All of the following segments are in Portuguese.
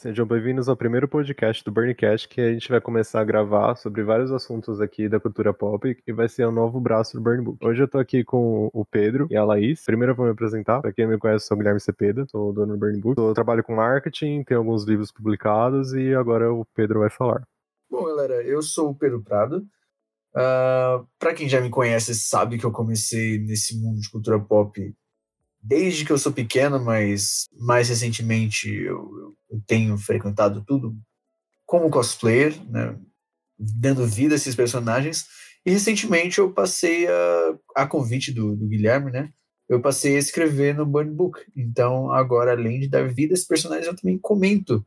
Sejam bem-vindos ao primeiro podcast do Burncast, que a gente vai começar a gravar sobre vários assuntos aqui da cultura pop e vai ser o um novo braço do Burn Book. Hoje eu tô aqui com o Pedro e a Laís. Primeiro eu vou me apresentar, pra quem não me conhece, sou o Guilherme Cepeda, sou dono do Burn Book. Eu trabalho com marketing, tenho alguns livros publicados e agora o Pedro vai falar. Bom, galera, eu sou o Pedro Prado. Uh, para quem já me conhece, sabe que eu comecei nesse mundo de cultura pop desde que eu sou pequeno, mas mais recentemente eu, eu tenho frequentado tudo como cosplayer, né, dando vida a esses personagens. E recentemente eu passei a, a convite do, do Guilherme, né? Eu passei a escrever no Burn Book. Então, agora, além de dar vida a esses personagens, eu também comento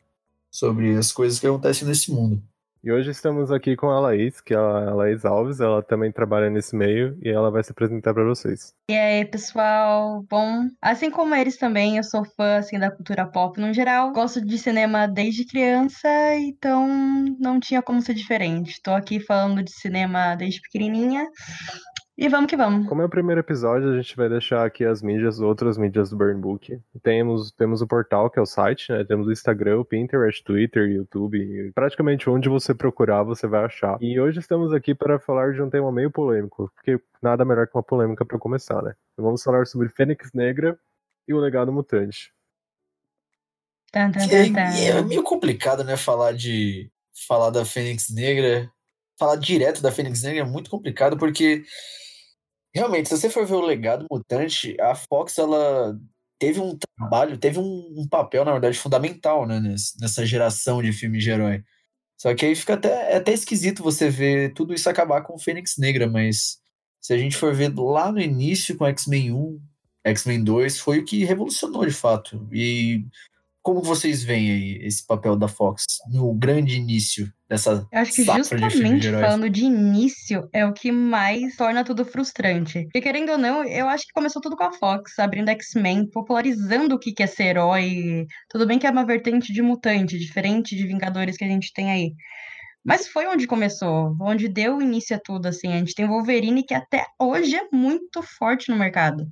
sobre as coisas que acontecem nesse mundo. E hoje estamos aqui com a Laís, que é a Laís Alves, ela também trabalha nesse meio e ela vai se apresentar para vocês. E aí, pessoal? Bom, assim como eles também, eu sou fã assim da cultura pop no geral. Gosto de cinema desde criança, então não tinha como ser diferente. Tô aqui falando de cinema desde pequenininha. E vamos que vamos. Como é o primeiro episódio, a gente vai deixar aqui as mídias, outras mídias do Burn Book. Temos, temos o portal, que é o site, né? Temos o Instagram, o Pinterest, Twitter, YouTube. Praticamente onde você procurar, você vai achar. E hoje estamos aqui para falar de um tema meio polêmico, porque nada melhor que uma polêmica para começar, né? Então vamos falar sobre Fênix Negra e o legado mutante. Tan, tan, tan, é, é meio complicado, né, falar de falar da Fênix Negra, falar direto da Fênix Negra é muito complicado porque Realmente, se você for ver o legado mutante, a Fox ela teve um trabalho, teve um, um papel, na verdade, fundamental né, nessa geração de filmes de herói. Só que aí fica até, é até esquisito você ver tudo isso acabar com Fênix Negra, mas se a gente for ver lá no início com X-Men 1, X-Men 2, foi o que revolucionou de fato. E como vocês veem aí esse papel da Fox no grande início dessa Eu acho que justamente de falando de início é o que mais torna tudo frustrante. Porque querendo ou não, eu acho que começou tudo com a Fox, abrindo X-Men, popularizando o que é ser herói. Tudo bem que é uma vertente de mutante, diferente de Vingadores que a gente tem aí. Mas foi onde começou, onde deu início a tudo, assim. A gente tem Wolverine que até hoje é muito forte no mercado.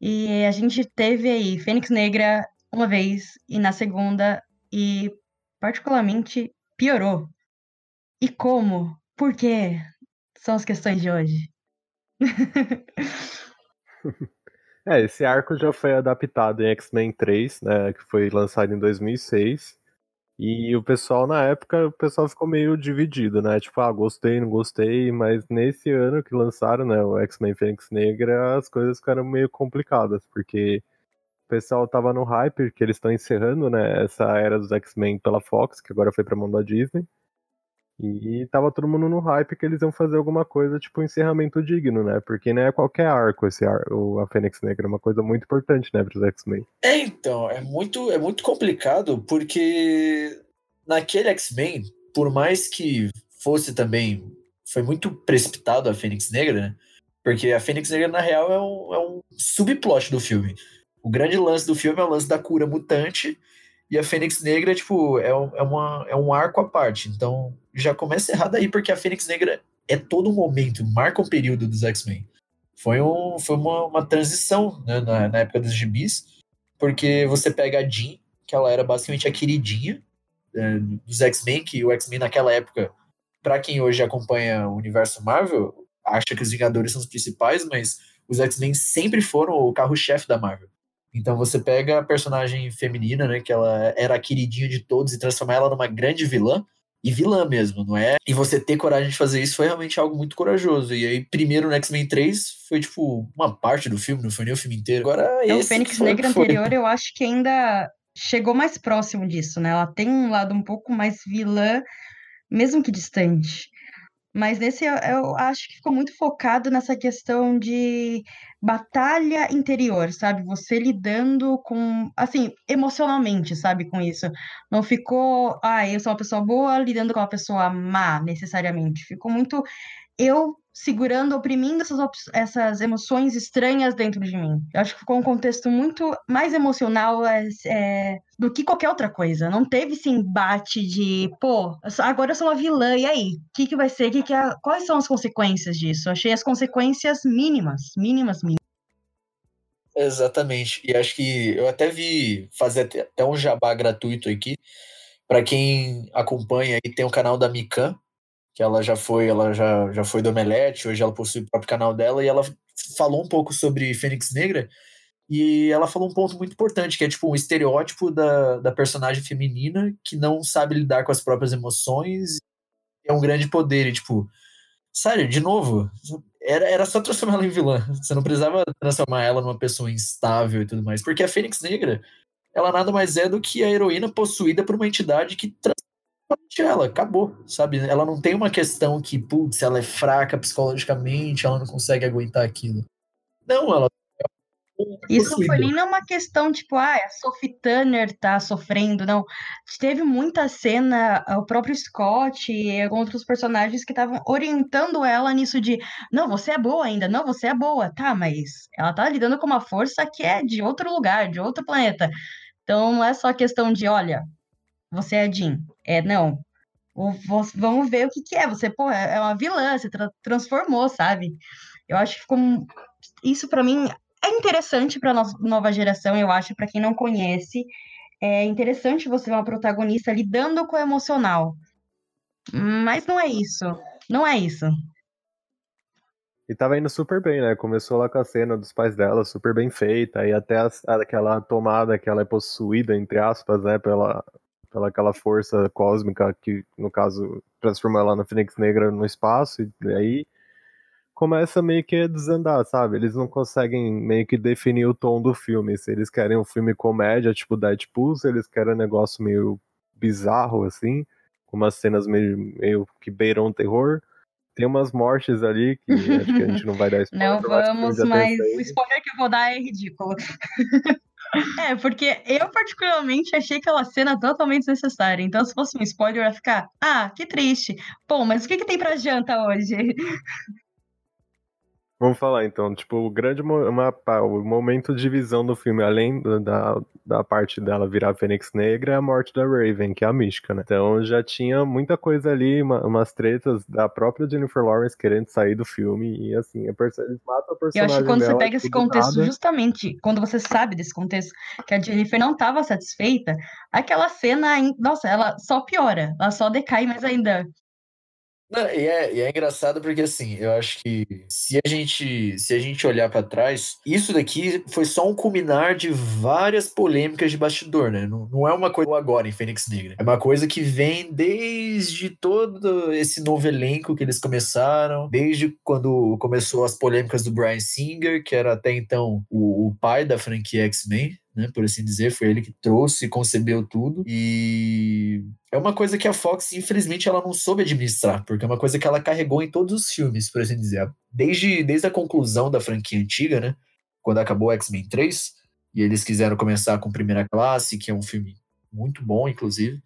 E a gente teve aí Fênix Negra, uma vez e na segunda e particularmente piorou. E como? Por quê? São as questões de hoje. é, esse arco já foi adaptado em X-Men 3, né, que foi lançado em 2006. E o pessoal, na época, o pessoal ficou meio dividido, né? Tipo, ah, gostei, não gostei, mas nesse ano que lançaram, né, o X-Men Fênix Negra, as coisas ficaram meio complicadas, porque pessoal tava no hype, que eles estão encerrando, né, essa era dos X-Men pela Fox, que agora foi pra mão da Disney. E tava todo mundo no hype que eles iam fazer alguma coisa, tipo, um encerramento digno, né? Porque não é qualquer arco esse arco, a Fênix Negra, é uma coisa muito importante, né, pros X-Men. É, então, é muito, é muito complicado, porque naquele X-Men, por mais que fosse também, foi muito precipitado a Fênix Negra, né? Porque a Fênix Negra, na real, é um, é um subplot do filme. O grande lance do filme é o lance da cura mutante, e a Fênix Negra, tipo, é, é, uma, é um arco à parte. Então, já começa errado aí, porque a Fênix Negra é todo um momento, marca um período dos X-Men. Foi, um, foi uma, uma transição né, na, na, época dos gibis, porque você pega a Jean, que ela era basicamente a queridinha é, dos X-Men, que o X-Men naquela época, para quem hoje acompanha o universo Marvel, acha que os Vingadores são os principais, mas os X-Men sempre foram o carro-chefe da Marvel. Então você pega a personagem feminina, né, que ela era a queridinha de todos e transformar ela numa grande vilã, e vilã mesmo, não é? E você ter coragem de fazer isso foi realmente algo muito corajoso. E aí, primeiro no X-Men 3 foi tipo uma parte do filme, não foi nem o filme inteiro. Agora, então, esse. O Fênix Negra anterior, eu acho que ainda chegou mais próximo disso, né? Ela tem um lado um pouco mais vilã, mesmo que distante. Mas nesse eu, eu acho que ficou muito focado nessa questão de batalha interior, sabe? Você lidando com, assim, emocionalmente, sabe, com isso. Não ficou, ah, eu sou uma pessoa boa lidando com uma pessoa má, necessariamente. Ficou muito eu segurando, oprimindo essas, essas emoções estranhas dentro de mim. Eu acho que ficou um contexto muito mais emocional é, é, do que qualquer outra coisa. Não teve esse embate de, pô, agora eu sou uma vilã, e aí? O que, que vai ser? Que que é, quais são as consequências disso? Eu achei as consequências mínimas, mínimas, mínimas. Exatamente. E acho que eu até vi fazer até um jabá gratuito aqui para quem acompanha e tem o canal da Mikan, que ela já foi, ela já, já foi do Omelete, hoje ela possui o próprio canal dela e ela falou um pouco sobre Fênix Negra e ela falou um ponto muito importante, que é tipo um estereótipo da, da personagem feminina que não sabe lidar com as próprias emoções é um grande poder e tipo, sério, de novo, era, era só transformar ela em vilã. Você não precisava transformar ela numa pessoa instável e tudo mais. Porque a Fênix Negra, ela nada mais é do que a heroína possuída por uma entidade que transforma ela. Acabou, sabe? Ela não tem uma questão que, putz, ela é fraca psicologicamente, ela não consegue aguentar aquilo. Não, ela isso não foi nem uma questão, tipo, ah, a Sophie Turner tá sofrendo, não. Teve muita cena, o próprio Scott e outros personagens que estavam orientando ela nisso de, não, você é boa ainda, não, você é boa, tá, mas ela tá lidando com uma força que é de outro lugar, de outro planeta. Então não é só questão de, olha, você é Jean. É, não. Vamos ver o que que é. Você, pô, é, é uma vilã, você tra transformou, sabe? Eu acho que ficou isso para mim é interessante para a nova geração, eu acho, para quem não conhece. É interessante você ver uma protagonista lidando com o emocional. Mas não é isso. Não é isso. E tava indo super bem, né? Começou lá com a cena dos pais dela, super bem feita, e até aquela tomada que ela é possuída, entre aspas, né, pela, pela aquela força cósmica que, no caso, transformou ela na Fênix Negra no espaço, e aí começa meio que a desandar, sabe? Eles não conseguem meio que definir o tom do filme. Se eles querem um filme comédia, tipo Deadpool, se eles querem um negócio meio bizarro, assim, com umas cenas meio, meio que beiram o terror. Tem umas mortes ali que acho que a gente não vai dar spoiler. Não vamos, mas o spoiler que eu vou dar é ridículo. É, porque eu particularmente achei aquela cena totalmente desnecessária. Então, se fosse um spoiler, eu ia ficar, ah, que triste. Pô, mas o que, que tem pra janta hoje? Vamos falar então, tipo, o grande uma, o momento de visão do filme, além da, da parte dela virar Fênix Negra, é a morte da Raven, que é a mística, né? Então já tinha muita coisa ali, uma, umas tretas da própria Jennifer Lawrence querendo sair do filme, e assim, eles matam a personagem Eu acho que quando dela, você pega esse contexto, nada. justamente, quando você sabe desse contexto, que a Jennifer não estava satisfeita, aquela cena, nossa, ela só piora, ela só decai mais ainda. Não, e, é, e é engraçado porque assim, eu acho que se a gente, se a gente olhar para trás, isso daqui foi só um culminar de várias polêmicas de bastidor, né? Não, não é uma coisa agora em Fênix Negra. É uma coisa que vem desde todo esse novo elenco que eles começaram, desde quando começou as polêmicas do Brian Singer, que era até então o, o pai da franquia X-Men, né, por assim dizer, foi ele que trouxe e concebeu tudo. E é uma coisa que a Fox, infelizmente, ela não soube administrar, porque é uma coisa que ela carregou em todos os filmes, por assim dizer. Desde, desde a conclusão da franquia antiga, né, quando acabou X-Men 3, e eles quiseram começar com Primeira Classe, que é um filme muito bom, inclusive.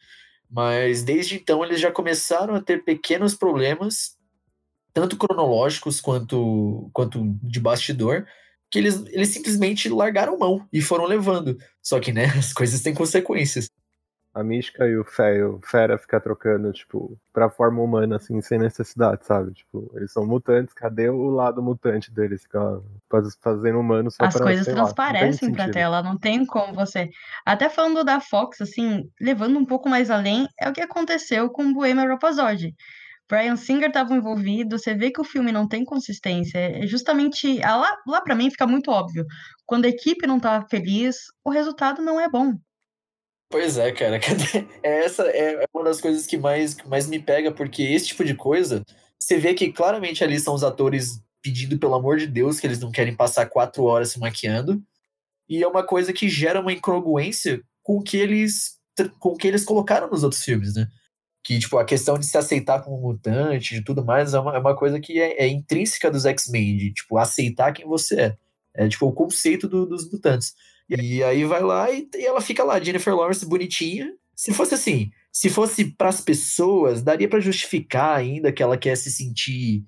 Mas desde então eles já começaram a ter pequenos problemas, tanto cronológicos quanto, quanto de bastidor, que eles, eles simplesmente largaram mão e foram levando. Só que, né, as coisas têm consequências. A Mística e o Fé, Fera ficar trocando, tipo, pra forma humana, assim, sem necessidade, sabe? Tipo, eles são mutantes, cadê o lado mutante deles? Ficar fazendo humano só As pra, coisas transparecem pra tela, não tem como você... Até falando da Fox, assim, levando um pouco mais além, é o que aconteceu com Bohemian Rhapsody. Brian Singer estava envolvido, você vê que o filme não tem consistência. É justamente. Lá, lá para mim fica muito óbvio. Quando a equipe não tá feliz, o resultado não é bom. Pois é, cara. É essa é uma das coisas que mais, mais me pega, porque esse tipo de coisa, você vê que claramente ali são os atores pedindo pelo amor de Deus que eles não querem passar quatro horas se maquiando. E é uma coisa que gera uma incongruência com o que eles, com o que eles colocaram nos outros filmes, né? Que tipo a questão de se aceitar como mutante e tudo mais é uma, é uma coisa que é, é intrínseca dos X-Men, de tipo aceitar quem você é. É tipo o conceito do, dos mutantes. E aí vai lá e, e, ela fica lá, Jennifer Lawrence bonitinha. Se fosse assim, se fosse para as pessoas, daria para justificar ainda que ela quer se sentir,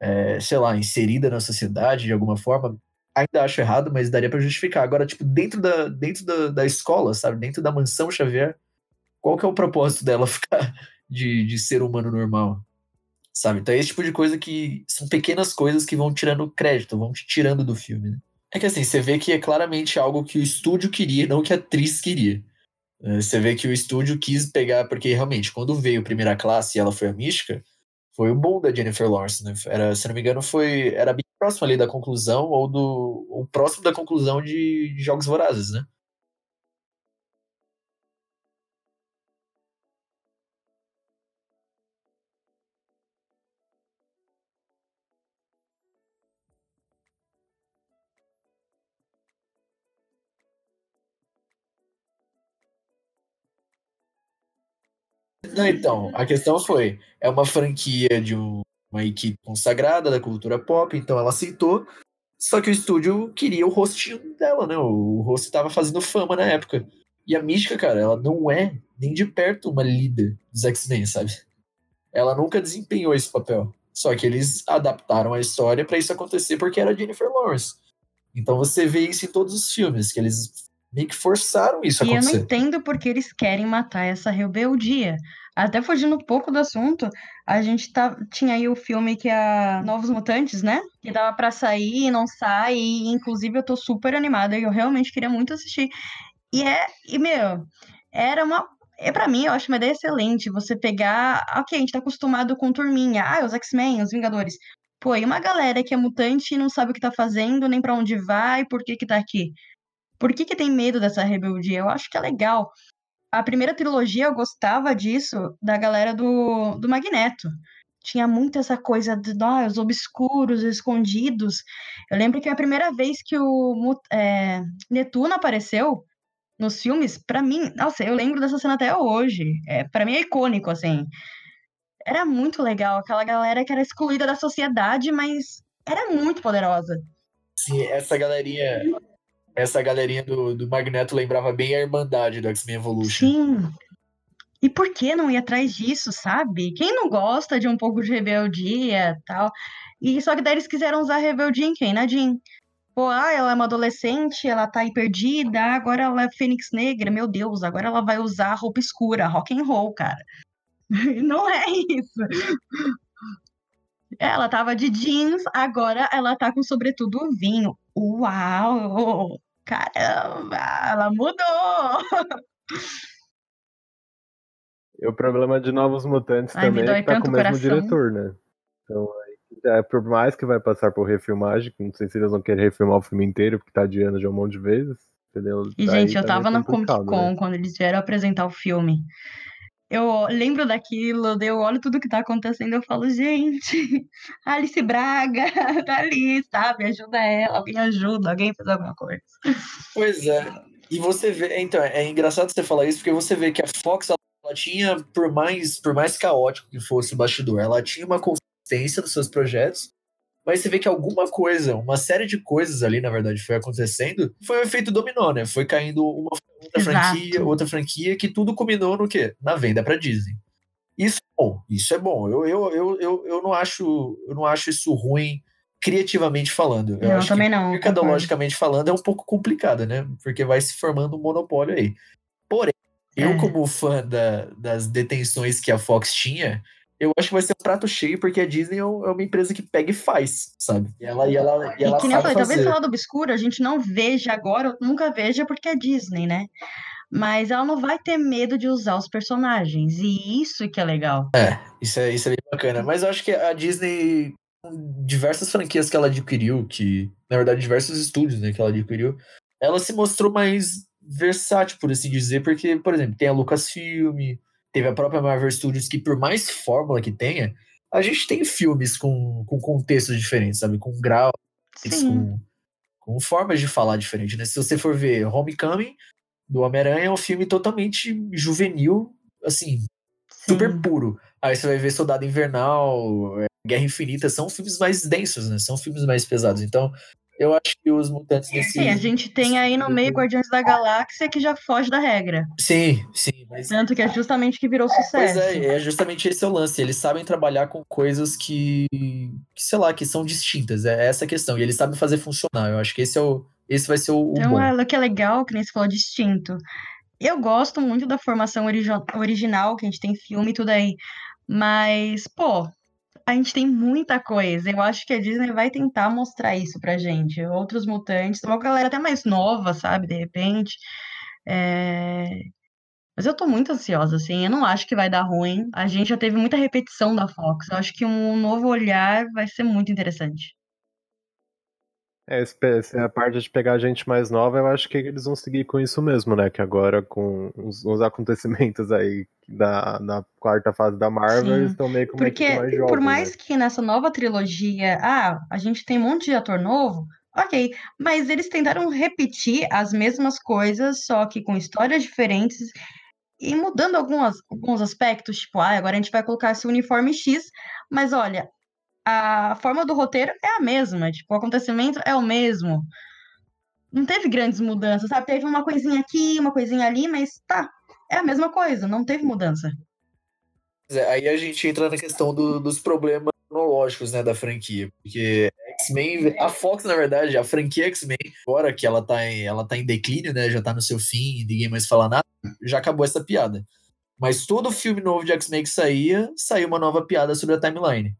é, sei lá, inserida na sociedade de alguma forma. Ainda acho errado, mas daria para justificar. Agora, tipo, dentro da, dentro da, da escola, sabe? Dentro da mansão Xavier, qual que é o propósito dela ficar de, de ser humano normal. Sabe? Então é esse tipo de coisa que são pequenas coisas que vão tirando crédito, vão te tirando do filme, né? É que assim, você vê que é claramente algo que o estúdio queria, não que a atriz queria. É, você vê que o estúdio quis pegar, porque realmente, quando veio a primeira classe e ela foi a mística, foi o bom da Jennifer Lawrence, né? Era, se não me engano, foi era bem próximo ali da conclusão, ou do. próximo da conclusão de, de Jogos Vorazes, né? Não, então, a questão foi, é uma franquia de um, uma equipe consagrada da cultura pop, então ela aceitou, só que o estúdio queria o rostinho dela, né? O rosto estava fazendo fama na época. E a Mística, cara, ela não é nem de perto uma líder dos X-Men, sabe? Ela nunca desempenhou esse papel. Só que eles adaptaram a história para isso acontecer porque era Jennifer Lawrence. Então você vê isso em todos os filmes, que eles meio que forçaram isso a E eu acontecer. não entendo porque eles querem matar essa rebeldia. Até fugindo um pouco do assunto, a gente tá, tinha aí o filme que é Novos Mutantes, né? Que dava pra sair e não sai, e inclusive eu tô super animada, e eu realmente queria muito assistir. E é, e meu, era uma. É, pra mim, eu acho uma ideia excelente você pegar. Ok, a gente tá acostumado com turminha. Ah, os X-Men, os Vingadores. Pô, e uma galera que é mutante e não sabe o que tá fazendo, nem pra onde vai, por que que tá aqui. Por que que tem medo dessa rebeldia? Eu acho que é legal. A primeira trilogia eu gostava disso, da galera do, do Magneto. Tinha muito essa coisa de ah, os obscuros, os escondidos. Eu lembro que a primeira vez que o é, Netuno apareceu nos filmes, pra mim, nossa, eu lembro dessa cena até hoje. É, para mim é icônico, assim. Era muito legal, aquela galera que era excluída da sociedade, mas era muito poderosa. Sim, essa galerinha. Essa galerinha do, do Magneto lembrava bem a Irmandade do X-Men Evolution. Sim. E por que não ir atrás disso, sabe? Quem não gosta de um pouco de rebeldia tal? E só que daí eles quiseram usar a rebeldia em quem? Na Jean. Pô, ah, ela é uma adolescente, ela tá aí perdida, agora ela é Fênix Negra, meu Deus, agora ela vai usar roupa escura, rock and roll, cara. Não é isso. Ela tava de jeans, agora ela tá com sobretudo vinho. Uau! Caramba, ela mudou! E o problema de Novos Mutantes Ai, também é que tá com o mesmo coração. diretor, né? Então, aí, é, por mais que vai passar por refilmagem, não sei se eles vão querer refilmar o filme inteiro, porque tá adiando já um monte de vezes, entendeu? E, Daí gente, eu é tava na Comic complicado, Con né? quando eles vieram apresentar o filme. Eu lembro daquilo, eu olho tudo que tá acontecendo, eu falo, gente, Alice Braga tá ali, sabe? Ajuda ela, alguém ajuda, alguém faz alguma coisa. Pois é. E você vê, então, é engraçado você falar isso, porque você vê que a Fox, ela, tinha, por mais, por mais caótico que fosse o bastidor, ela tinha uma consistência nos seus projetos, mas você vê que alguma coisa, uma série de coisas ali, na verdade, foi acontecendo, foi um efeito dominó, né? Foi caindo uma outra Exato. franquia, outra franquia, que tudo combinou no quê? Na venda pra Disney. Isso é bom, isso é bom. Eu, eu, eu, eu, eu, não, acho, eu não acho isso ruim criativamente falando. Eu não, também não. mercadologicamente falando, é um pouco complicado, né? Porque vai se formando um monopólio aí. Porém, eu, É. como fã da- das detenções que a Fox tinha, eu acho que vai ser um prato cheio, porque a Disney é é uma empresa que pega e faz, sabe? E ela, e ela, e E ela que nem eu sabe falei, talvez fazer. o lado obscuro a gente não veja agora, eu nunca veja porque é Disney, né? Mas ela não vai ter medo de usar os personagens, e isso que é legal. Isso é, isso é bem bacana. Mas eu acho que a Disney, com diversas franquias que ela adquiriu, que, na verdade, diversos estúdios né, que ela adquiriu, ela se mostrou mais versátil, por assim dizer, porque, por exemplo, tem a Lucasfilm, teve a própria Marvel Studios, que por mais fórmula que tenha, a gente tem filmes com, com contextos diferentes, sabe? Com grau, com, com formas de falar diferentes, né? Se você for ver Homecoming, do Homem-Aranha, é um filme totalmente juvenil, assim, super sim. puro. Aí você vai ver Soldado Invernal, é, Guerra Infinita, são filmes mais densos, né? São filmes mais pesados. Então, eu acho que os mutantes nesse. Sim, a gente tem aí no meio Guardiões da Galáxia que já foge da regra. Sim, sim, mas. Tanto que é justamente que virou Pois sucesso. é, é justamente esse é o lance. Eles sabem trabalhar com coisas que, que, sei lá, que são distintas. É essa a questão. E eles sabem fazer funcionar. Eu acho que esse é o, esse vai ser o, Então, bom. ela que é legal, que nem você falou, distinto. Eu gosto muito da formação origi- original, que a gente tem filme e tudo aí. Mas, pô, a gente tem muita coisa. Eu acho que a Disney vai tentar mostrar isso pra gente. Outros mutantes, uma galera até mais nova, sabe? De repente. É... Mas eu tô muito ansiosa, assim. Eu não acho que vai dar ruim. A gente já teve muita repetição da Fox. Eu acho que um novo olhar vai ser muito interessante. É, essa é a parte de pegar gente mais nova, eu acho que eles vão seguir com isso mesmo, né? Que agora, com os, os acontecimentos aí da, da quarta fase da Marvel, Sim. eles estão meio uma Porque, mais jovem, por mais né? que nessa nova trilogia, ah, a gente tem um monte de ator novo, ok, mas eles tentaram repetir as mesmas coisas, só que com histórias diferentes e mudando algumas, alguns aspectos, tipo, ah, agora a gente vai colocar esse uniforme X, mas olha, a forma do roteiro é a mesma, tipo, o acontecimento é o mesmo. Não teve grandes mudanças, sabe? Teve uma coisinha aqui, uma coisinha ali, mas tá, é a mesma coisa, não teve mudança. É, aí a gente entra na questão do, dos problemas cronológicos, né, da franquia, porque X-Men, a Fox, na verdade, a franquia X-Men, agora que ela tá, em, ela tá em declínio, né, já tá no seu fim, ninguém mais fala nada, já acabou essa piada. Mas todo filme novo de X-Men que saía, saiu uma nova piada sobre a timeline.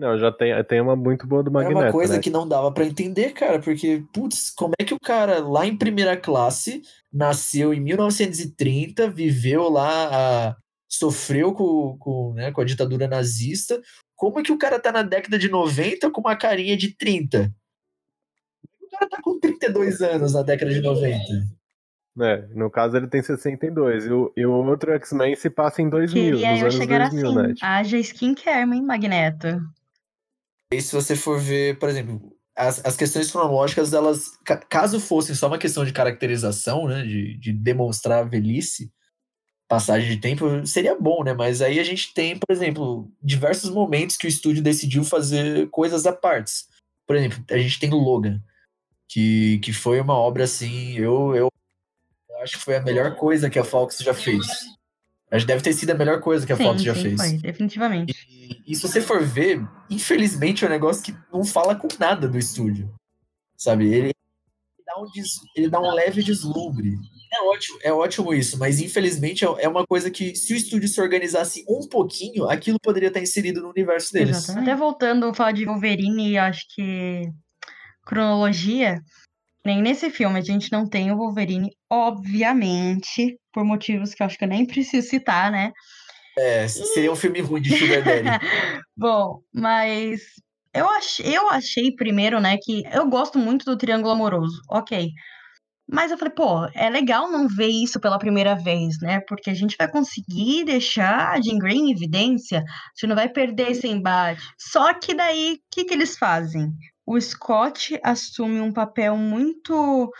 Não, já tem, tem uma muito boa do Magneto. É uma coisa né? que não dava para entender, cara, porque, putz, como é que o cara lá em primeira classe nasceu em 1930, viveu lá, a, sofreu com, com, né, com a ditadura nazista. Como é que o cara tá na década de 90 com uma carinha de 30? O cara tá com 32 anos na década de 90. É, no caso ele tem 62. E o, e o outro X-Men se passa em 2000, Queria nos eu anos chegar 2000, assim. né? Tipo, Haja skincare, hein, Magneto? E se você for ver, por exemplo, as, as questões cronológicas, elas, ca- caso fossem só uma questão de caracterização, né, de, de demonstrar a velhice, passagem de tempo, seria bom, né? Mas aí a gente tem, por exemplo, diversos momentos que o estúdio decidiu fazer coisas à partes. Por exemplo, a gente tem Logan, que, que foi uma obra assim, eu, eu acho que foi a melhor coisa que a Fox já fez. Acho que deve ter sido a melhor coisa que a sim, Fox já sim, fez. foi, definitivamente. E, e se você for ver, infelizmente é um negócio que não fala com nada do estúdio. Sabe? Ele dá um, des- ele dá um leve deslumbre. É ótimo, é ótimo isso, mas infelizmente é é uma coisa que, se o estúdio se organizasse um pouquinho, aquilo poderia estar inserido no universo deles. Até voltando a falar de Wolverine, acho que cronologia, nem nesse filme a gente não tem o Wolverine, obviamente, por motivos que eu acho que eu nem preciso citar, né? É, seria um filme ruim de Sugar Daddy. Bom, mas eu achei, eu achei primeiro, né, que eu gosto muito do Triângulo Amoroso, ok. Mas eu falei, pô, é legal não ver isso pela primeira vez, né? Porque a gente vai conseguir deixar a Jean Grey em evidência, gente não vai perder esse embate. Só que daí, o que, que eles fazem? O Scott assume um papel muito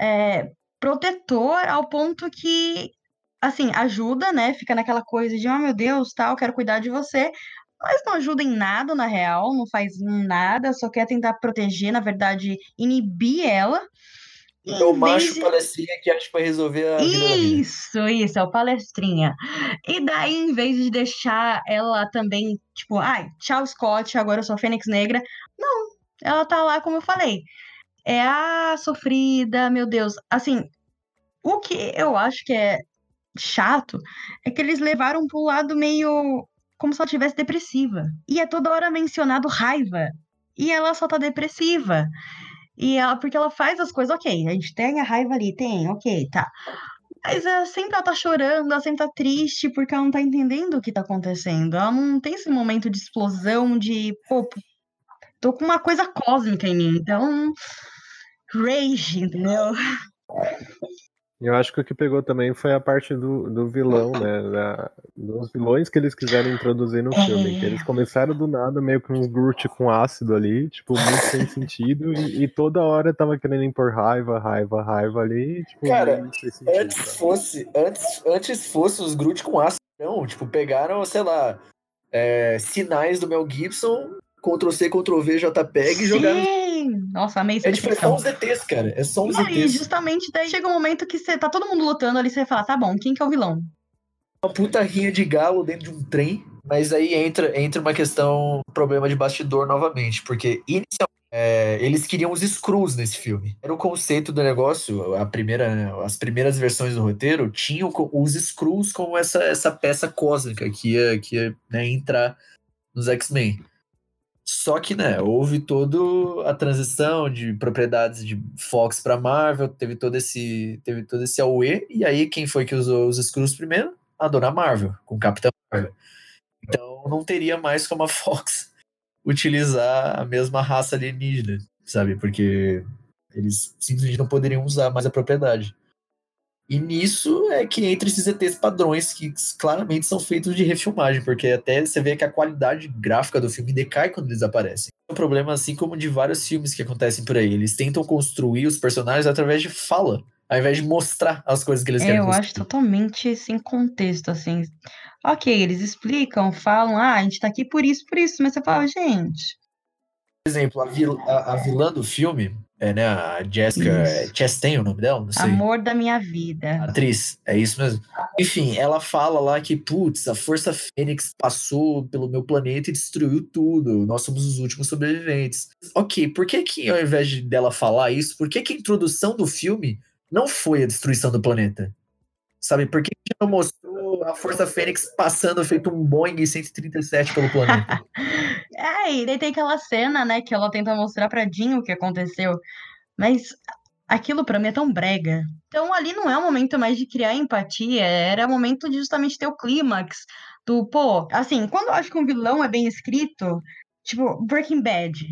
é, protetor ao ponto que, assim, ajuda, né? Fica naquela coisa de, oh meu Deus, tal, quero cuidar de você. Mas não ajuda em nada, na real, não faz nada, só quer tentar proteger, na verdade, inibir ela. E É o macho de- palestrinha que acha que vai resolver a. Isso, isso, é o palestrinha. E daí, em vez de deixar ela também, tipo, ai, tchau, Scott, agora eu sou a Fênix Negra. Não, ela tá lá, como eu falei. É a sofrida, meu Deus. Assim, o que eu acho que é chato é que eles levaram pro lado meio como se ela tivesse depressiva. E é toda hora mencionado raiva. E ela só tá depressiva. E ela, porque ela faz as coisas, ok, a gente tem a raiva ali, tem, ok, tá. Mas ela sempre ela tá chorando, ela sempre tá triste, porque ela não tá entendendo o que tá acontecendo. Ela não tem esse momento de explosão, de, pô, tô com uma coisa cósmica em mim. Então, rage, entendeu? Eu acho que o que pegou também foi a parte do, do vilão, né? da- dos vilões que eles quiseram introduzir no filme. Que eles começaram do nada, meio com uns Groot com ácido ali, tipo, muito sem sentido, e, e toda hora tava querendo impor raiva, raiva, raiva ali, tipo, Cara, muito sem sentido. Antes fosse, antes, antes fosse os Groot com ácido, não. Tipo, pegaram, sei lá, é, sinais do Mel Gibson, Ctrl C, Ctrl V, JPEG e jogaram. Nossa, amei essa É tipo, é só uns ETs, cara. É só uns Não, e ETs. justamente daí chega um momento que você tá todo mundo lutando ali, você vai falar, tá bom, quem que é o vilão? Uma puta rinha de galo dentro de um trem. Mas aí entra, entra uma questão, problema de bastidor novamente. Porque inicialmente é, eles queriam os Screws nesse filme. Era o conceito do negócio, a primeira, as primeiras versões do roteiro tinham os Screws como essa, essa peça cósmica que ia, que ia né, entrar nos X-Men. Só que, né, houve toda a transição de propriedades de Fox para Marvel, teve todo esse teve todo esse AUE, e aí quem foi que usou os Skrulls primeiro? A dona Marvel, com Capitão Marvel. Então não teria mais como a Fox utilizar a mesma raça alienígena, sabe? Porque eles simplesmente não poderiam usar mais a propriedade. E nisso é que entra esses ETs padrões que claramente são feitos de refilmagem, porque até você vê que a qualidade gráfica do filme decai quando eles aparecem. É um problema assim como de vários filmes que acontecem por aí. Eles tentam construir os personagens através de fala, ao invés de mostrar as coisas que eles É, querem eu construir. acho totalmente sem contexto, assim. Ok, eles explicam, falam, ah, a gente tá aqui por isso, por isso, mas você fala, gente, Por exemplo, a, vil- a- a vilã do filme, é, né, a Jessica Isso. Chastain, o nome dela? Não sei. amor da minha vida. Atriz, é isso mesmo. Enfim, ela fala lá que, putz, a Força Fênix passou pelo meu planeta e destruiu tudo. Nós somos os últimos sobreviventes. Ok, por que que ao invés de dela falar isso, por que que a introdução do filme não foi a destruição do planeta? Sabe, por que que não mostrou a Força Fênix passando feito um Boeing 137 pelo planeta? É, e daí tem aquela cena, né, que ela tenta mostrar pra Jean o que aconteceu. Mas aquilo pra mim é tão brega. Então ali não é o momento mais de criar empatia, era o momento de justamente ter o clímax do, pô, assim, quando eu acho que um vilão é bem escrito, tipo, Breaking Bad.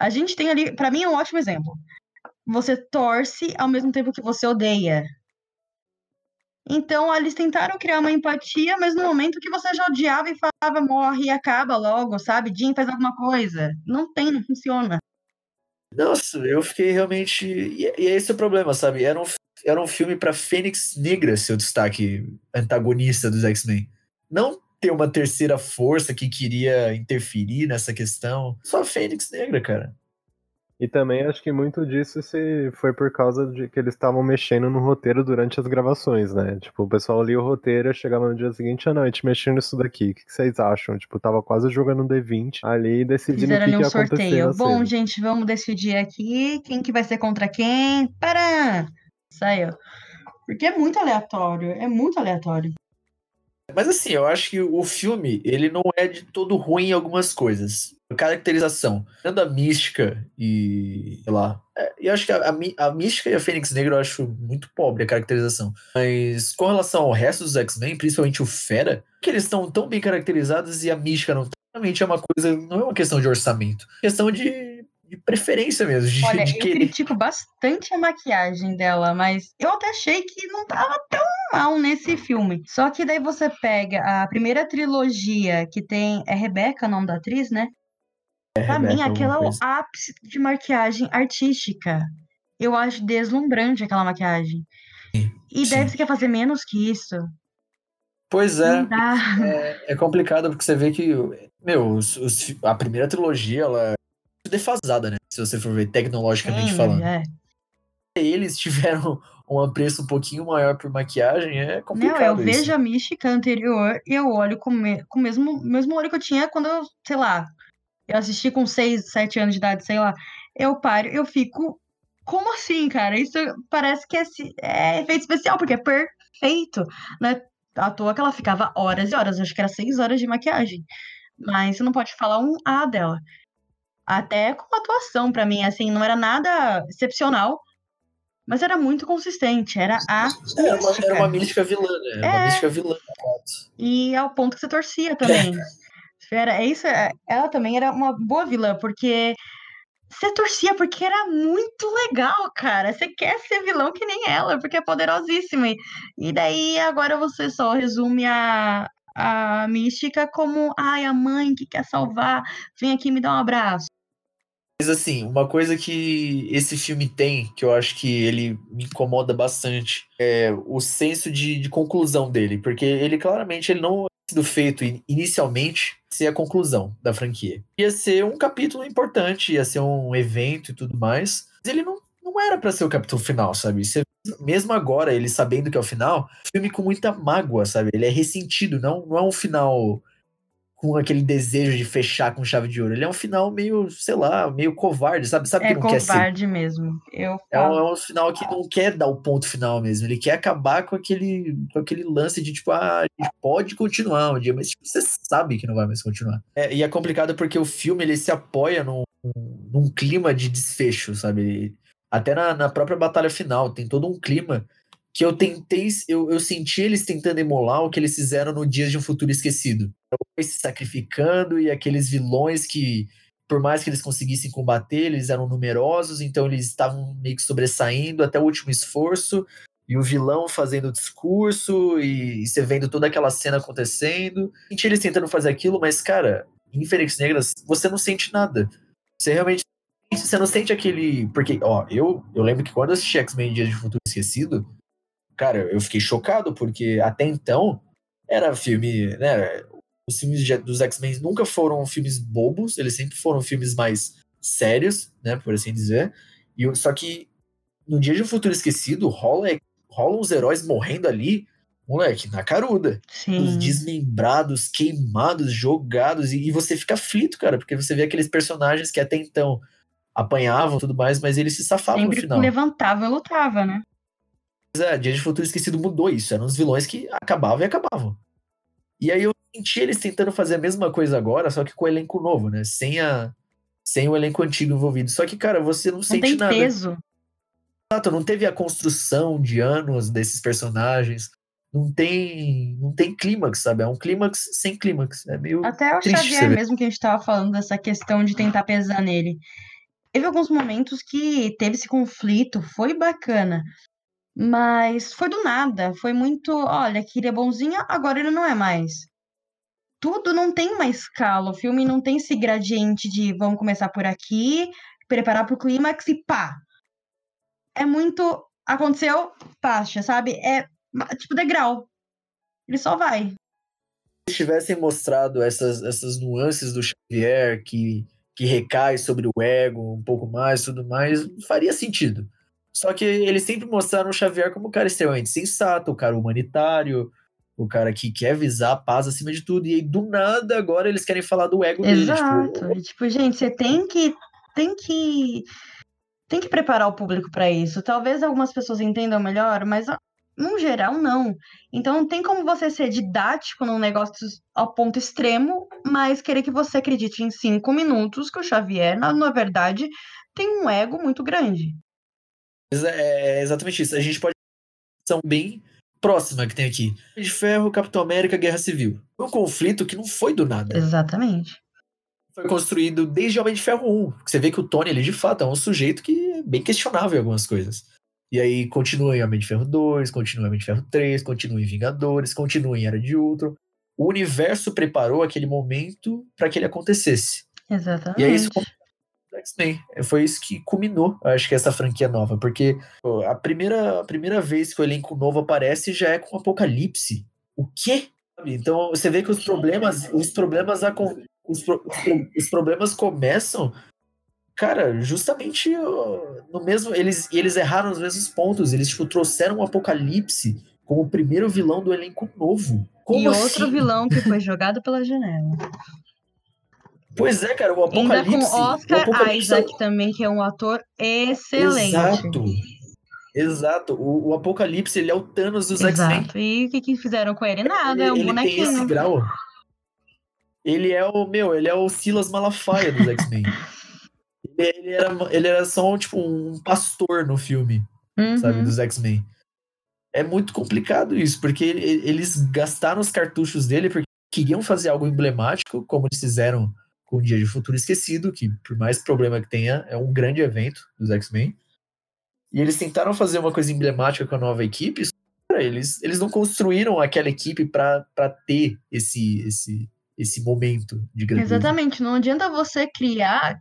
A gente tem ali, pra mim é um ótimo exemplo. Você torce ao mesmo tempo que você odeia. Então, eles tentaram criar uma empatia, mas no momento que você já odiava e falava, morre e acaba logo, sabe? Jim faz alguma coisa. Não tem, não funciona. Nossa, eu fiquei realmente. E, e é esse o problema, sabe? Era um, era um filme pra Fênix Negra ser o destaque antagonista dos X-Men. Não ter uma terceira força que queria interferir nessa questão. Só Fênix Negra, cara. E também acho que muito disso se foi por causa de que eles estavam mexendo no roteiro durante as gravações, né? Tipo, o pessoal lia o roteiro e chegava no dia seguinte, ah não, a gente mexendo nisso daqui, o que, que vocês acham? Tipo, tava quase jogando um D20 ali e decidindo Fizeram o que, ia acontecer sorteio. na Bom, gente, vamos decidir aqui quem que vai ser contra quem. Para! Saiu. Porque é muito aleatório, é muito aleatório. Mas assim, eu acho que o filme, ele não é de todo ruim em algumas coisas. A caracterização, tanto a mística e, sei lá, é, eu acho que a, a, a mística e a Fênix Negra eu acho muito pobre a caracterização. Mas com relação ao resto dos X-Men, principalmente o Fera, que eles estão tão bem caracterizados e a mística não tá, realmente é uma coisa, não é uma questão de orçamento, é questão de, de preferência mesmo, de, Olha, de eu querer. critico bastante a maquiagem dela, mas eu até achei que não tava tão mal nesse filme. Só que daí você pega a primeira trilogia que tem. É Rebeca o nome da atriz, né? Pra mim, Rebeca, aquela é o ápice de maquiagem artística. Eu acho deslumbrante aquela maquiagem. E sim. você quer fazer menos que isso? Pois é, é, é complicado porque você vê que, meu, os- os a primeira trilogia, ela é defasada, né? Se você for ver tecnologicamente falando. é. Eles tiveram um apreço um pouquinho maior por maquiagem, é Não, complicado eu isso. vejo a mística anterior e eu olho com, me- com o mesmo, mesmo olho que eu tinha quando eu, sei lá, eu assisti com 6, 7 anos de idade, sei lá. Eu paro, eu fico. Como assim, cara? Isso parece que é, é efeito especial, porque é perfeito. Não é à toa que ela ficava horas e horas, acho que era 6 horas de maquiagem. Mas você não pode falar um A dela. Até com atuação, pra mim, assim, não era nada excepcional, mas era muito consistente. Era a Era uma, era uma mística. vilã, né? Era uma É. mística vilã. E ao ponto que você torcia também. Era, é isso, é- ela também era uma boa vilã, porque você torcia porque era muito legal, cara. Você quer ser vilão que nem ela, porque é poderosíssima. E, e daí agora você só resume a, a mística como, ai, a mãe que quer salvar, vem aqui me dar um abraço. Mas assim, uma coisa que esse filme tem, que eu acho que ele me incomoda bastante, é o senso de, de conclusão dele. Porque ele claramente ele não é sido feito in- inicialmente ser a conclusão da franquia. Ia ser um capítulo importante, ia ser um evento e tudo mais. Mas ele não, não era pra ser o capítulo final, sabe? Você- mesmo agora, ele sabendo que é o final, filme com muita mágoa, sabe? Ele é ressentido, não, não é um final com aquele desejo de fechar com chave de ouro. Ele é um final meio, sei lá, meio covarde, sabe? Sabe é que não quer ser. É covarde mesmo. Eu é um, é um, final que não quer dar o ponto final mesmo. Ele quer acabar com aquele, com aquele lance de tipo, ah, a gente pode continuar um dia, mas tipo, você sabe que não vai mais continuar. É, e é complicado porque o filme ele se apoia num, num clima de desfecho, sabe? Até na, na própria batalha final tem todo um clima que eu tentei, eu, eu senti eles tentando emular o que eles fizeram no Dias de um Futuro Esquecido. Se sacrificando e aqueles vilões que, por mais que eles conseguissem combater, eles eram numerosos, então eles estavam meio que sobressaindo até o último esforço, e o vilão fazendo o discurso, e, e você vendo toda aquela cena acontecendo. Senti eles tentando fazer aquilo, mas, cara, em Fênix Negras, você não sente nada. Você realmente você não sente aquele. Porque, ó, eu, eu lembro que quando eu assisti X-Men Dias de Futuro Esquecido, cara, eu fiquei chocado, porque até então era filme, né? Os filmes de, dos X-Men nunca foram filmes bobos, eles sempre foram filmes mais sérios, né? Por assim dizer. E, só que no Dia de um Futuro Esquecido rola, rola uns heróis morrendo ali, moleque, na caruda. Sim. Os desmembrados, queimados, jogados, e, e você fica aflito, cara, porque você vê aqueles personagens que até então apanhavam tudo mais, mas eles se safavam Sempre no final. levantava e lutava, né? é, Dia de Futuro Esquecido mudou isso. Eram os vilões que acabavam e acabavam. E aí eu senti eles tentando fazer a mesma coisa agora, só que com o elenco novo, né? Sem, a, sem o elenco antigo envolvido. Só que, cara, você não, não sente tem nada. peso. Exato, não teve a construção de anos desses personagens. Não tem, não tem clímax, sabe? É um clímax sem clímax. É meio Até o Xavier mesmo que a gente tava falando dessa questão de tentar pesar nele. Teve alguns momentos que teve esse conflito, foi bacana. Mas foi do nada, foi muito, olha, queria bonzinha, agora ele não é mais. Tudo não tem uma escala, o filme não tem esse gradiente de vamos começar por aqui, preparar pro clímax e pá. É muito, aconteceu, passa, sabe? É tipo degrau. Ele só vai. Se tivessem mostrado essas, essas nuances do Xavier que, que recai sobre o ego um pouco mais, tudo mais, faria sentido. Só que eles sempre mostraram o Xavier como um cara extremamente sensato, o cara humanitário, o cara que quer visar a paz acima de tudo. E aí, do nada, agora eles querem falar do ego dele. Tipo, Exato. Tipo, tipo gente, você tem que. Tem que. Tem que preparar o público para isso. Talvez algumas pessoas entendam melhor, mas no geral, não. Então, tem como você ser didático num negócio ao ponto extremo, mas querer que você acredite em cinco minutos que o Xavier, na, na verdade, tem um ego muito grande. É, é exatamente isso. A gente pode são bem próxima que tem aqui. De Ferro, Capitão América, Guerra Civil. Foi um conflito que não foi do nada. Exatamente. Foi construído desde Homem de Ferro 1. Você vê que o Tony, ele de fato é um sujeito que é bem questionável em algumas coisas. E aí continua em Homem de Ferro 2, continua em Homem de Ferro 3, continua em Vingadores, continua em Era de Ultron. O universo preparou aquele momento para que ele acontecesse. Exatamente. E aí isso X-Men. Foi isso que culminou, acho que essa franquia nova, porque a primeira, a primeira vez que o elenco novo aparece já é com o Apocalipse. O quê? Então você vê que os problemas, os problemas os, os problemas começam, cara, justamente no mesmo eles eles erraram os mesmos pontos, eles tipo, trouxeram o Apocalipse como o primeiro vilão do elenco novo. Como e assim? outro vilão que foi jogado pela janela. Pois é, cara, o Apocalipse. Ainda com Oscar Apocalipse... Isaac também, que é um ator excelente. Exato. Exato. O, o Apocalipse, ele é o Thanos dos X-Men. Exato. E o que, que fizeram com ele? Nada, é um ele bonequinho. Tem esse grau. Ele é o, meu, ele é o Silas Malafaia dos X-Men. ele, ele, era, ele era só, tipo, um pastor no filme, uhum. sabe, dos X-Men. É muito complicado isso, porque eles gastaram os cartuchos dele porque queriam fazer algo emblemático, como eles fizeram com o Dia de Futuro Esquecido, que por mais problema que tenha, é um grande evento dos X-Men. E eles tentaram fazer uma coisa emblemática com a nova equipe, eles, eles não construíram aquela equipe para ter esse, esse, esse momento de grandeza. Exatamente, não adianta você criar,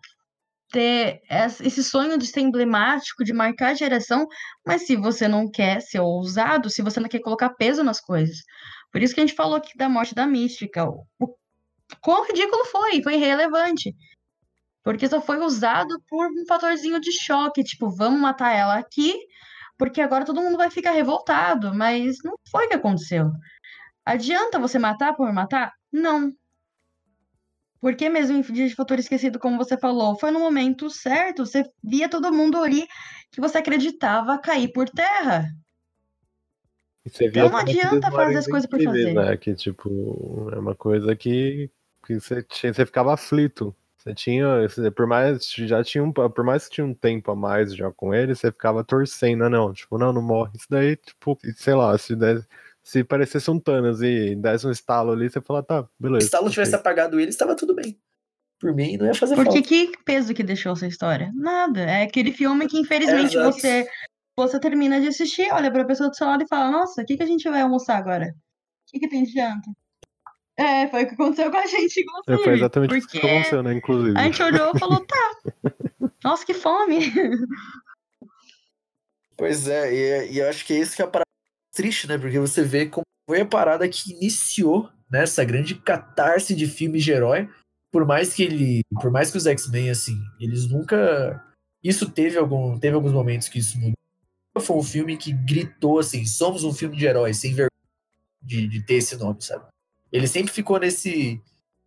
ter esse sonho de ser emblemático, de marcar a geração, mas se você não quer ser ousado, se você não quer colocar peso nas coisas. Por isso que a gente falou aqui da morte da mística. O quão ridículo foi, foi irrelevante. Porque só foi usado por um fatorzinho de choque, tipo, vamos matar ela aqui, porque agora todo mundo vai ficar revoltado, mas não foi o que aconteceu. Adianta você matar por matar? Não. Porque mesmo em Dia de Futuro Esquecido, como você falou, foi no momento certo. Você via todo mundo ali que você acreditava cair por terra. então não adianta fazer as coisas por fazer. Né? Que, tipo, é uma coisa que, que você, tinha, você ficava aflito. Você tinha, por mais, já tinha um, por mais que tinha um tempo a mais já com ele, você ficava torcendo, não, tipo, não, não morre. Isso daí, tipo, sei lá, se desse, se parecesse um Thanos e desse um estalo ali, você fala, tá, beleza. Se o estalo tivesse apagado ele, estava tudo bem. Por mim, não ia fazer Porque falta. que peso que deixou essa história? Nada. É aquele filme que, infelizmente, é, você você termina de assistir, olha pra pessoa do seu lado e fala, nossa, o que, que a gente vai almoçar agora? O que, que tem de janta? É, foi o que aconteceu com a gente, inclusive. É, foi exatamente o que aconteceu, né, inclusive. A gente olhou e falou, tá. Nossa, que fome. Pois é, e, e eu acho que é isso que é a parada triste, né? Porque você vê como foi a parada que iniciou né, essa grande catarse de filmes de herói. Por mais que ele. Por mais que os X-Men, assim, eles nunca. Isso teve algum. Teve alguns momentos que isso mudou. Foi um filme que gritou assim: somos um filme de herói, sem vergonha de, de ter esse nome, sabe? Ele sempre ficou nesse,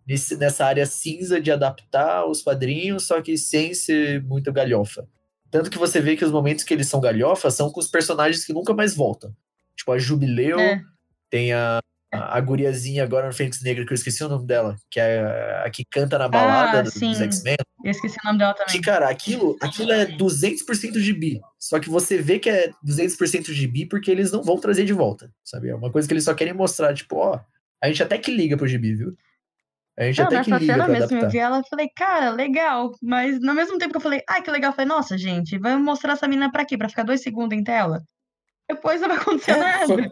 nesse, nessa área cinza de adaptar os quadrinhos, só que sem ser muito galhofa. Tanto que você vê que os momentos que eles são galhofa são com os personagens que nunca mais voltam. Tipo, a Jubileu, é. tem a, a, a guriazinha agora no Fênix Negra, que eu esqueci o nome dela, que é a, a que canta na balada ah, do, dos X-Men. Eu esqueci o nome dela também. Que, cara, aquilo, aquilo é 200% de bi. Só que você vê que é 200% de bi porque eles não vão trazer de volta, sabe? É uma coisa que eles só querem mostrar, tipo, ó, a gente até que liga pro gibi, viu? A gente não, até que liga cena mesmo, adaptar. eu vi ela e falei, cara, legal. Mas no mesmo tempo que eu falei, ai, que legal, eu falei, nossa, gente, vai mostrar essa menina pra quê? Pra ficar dois segundos em tela? Depois não vai acontecer é, nada. Foi...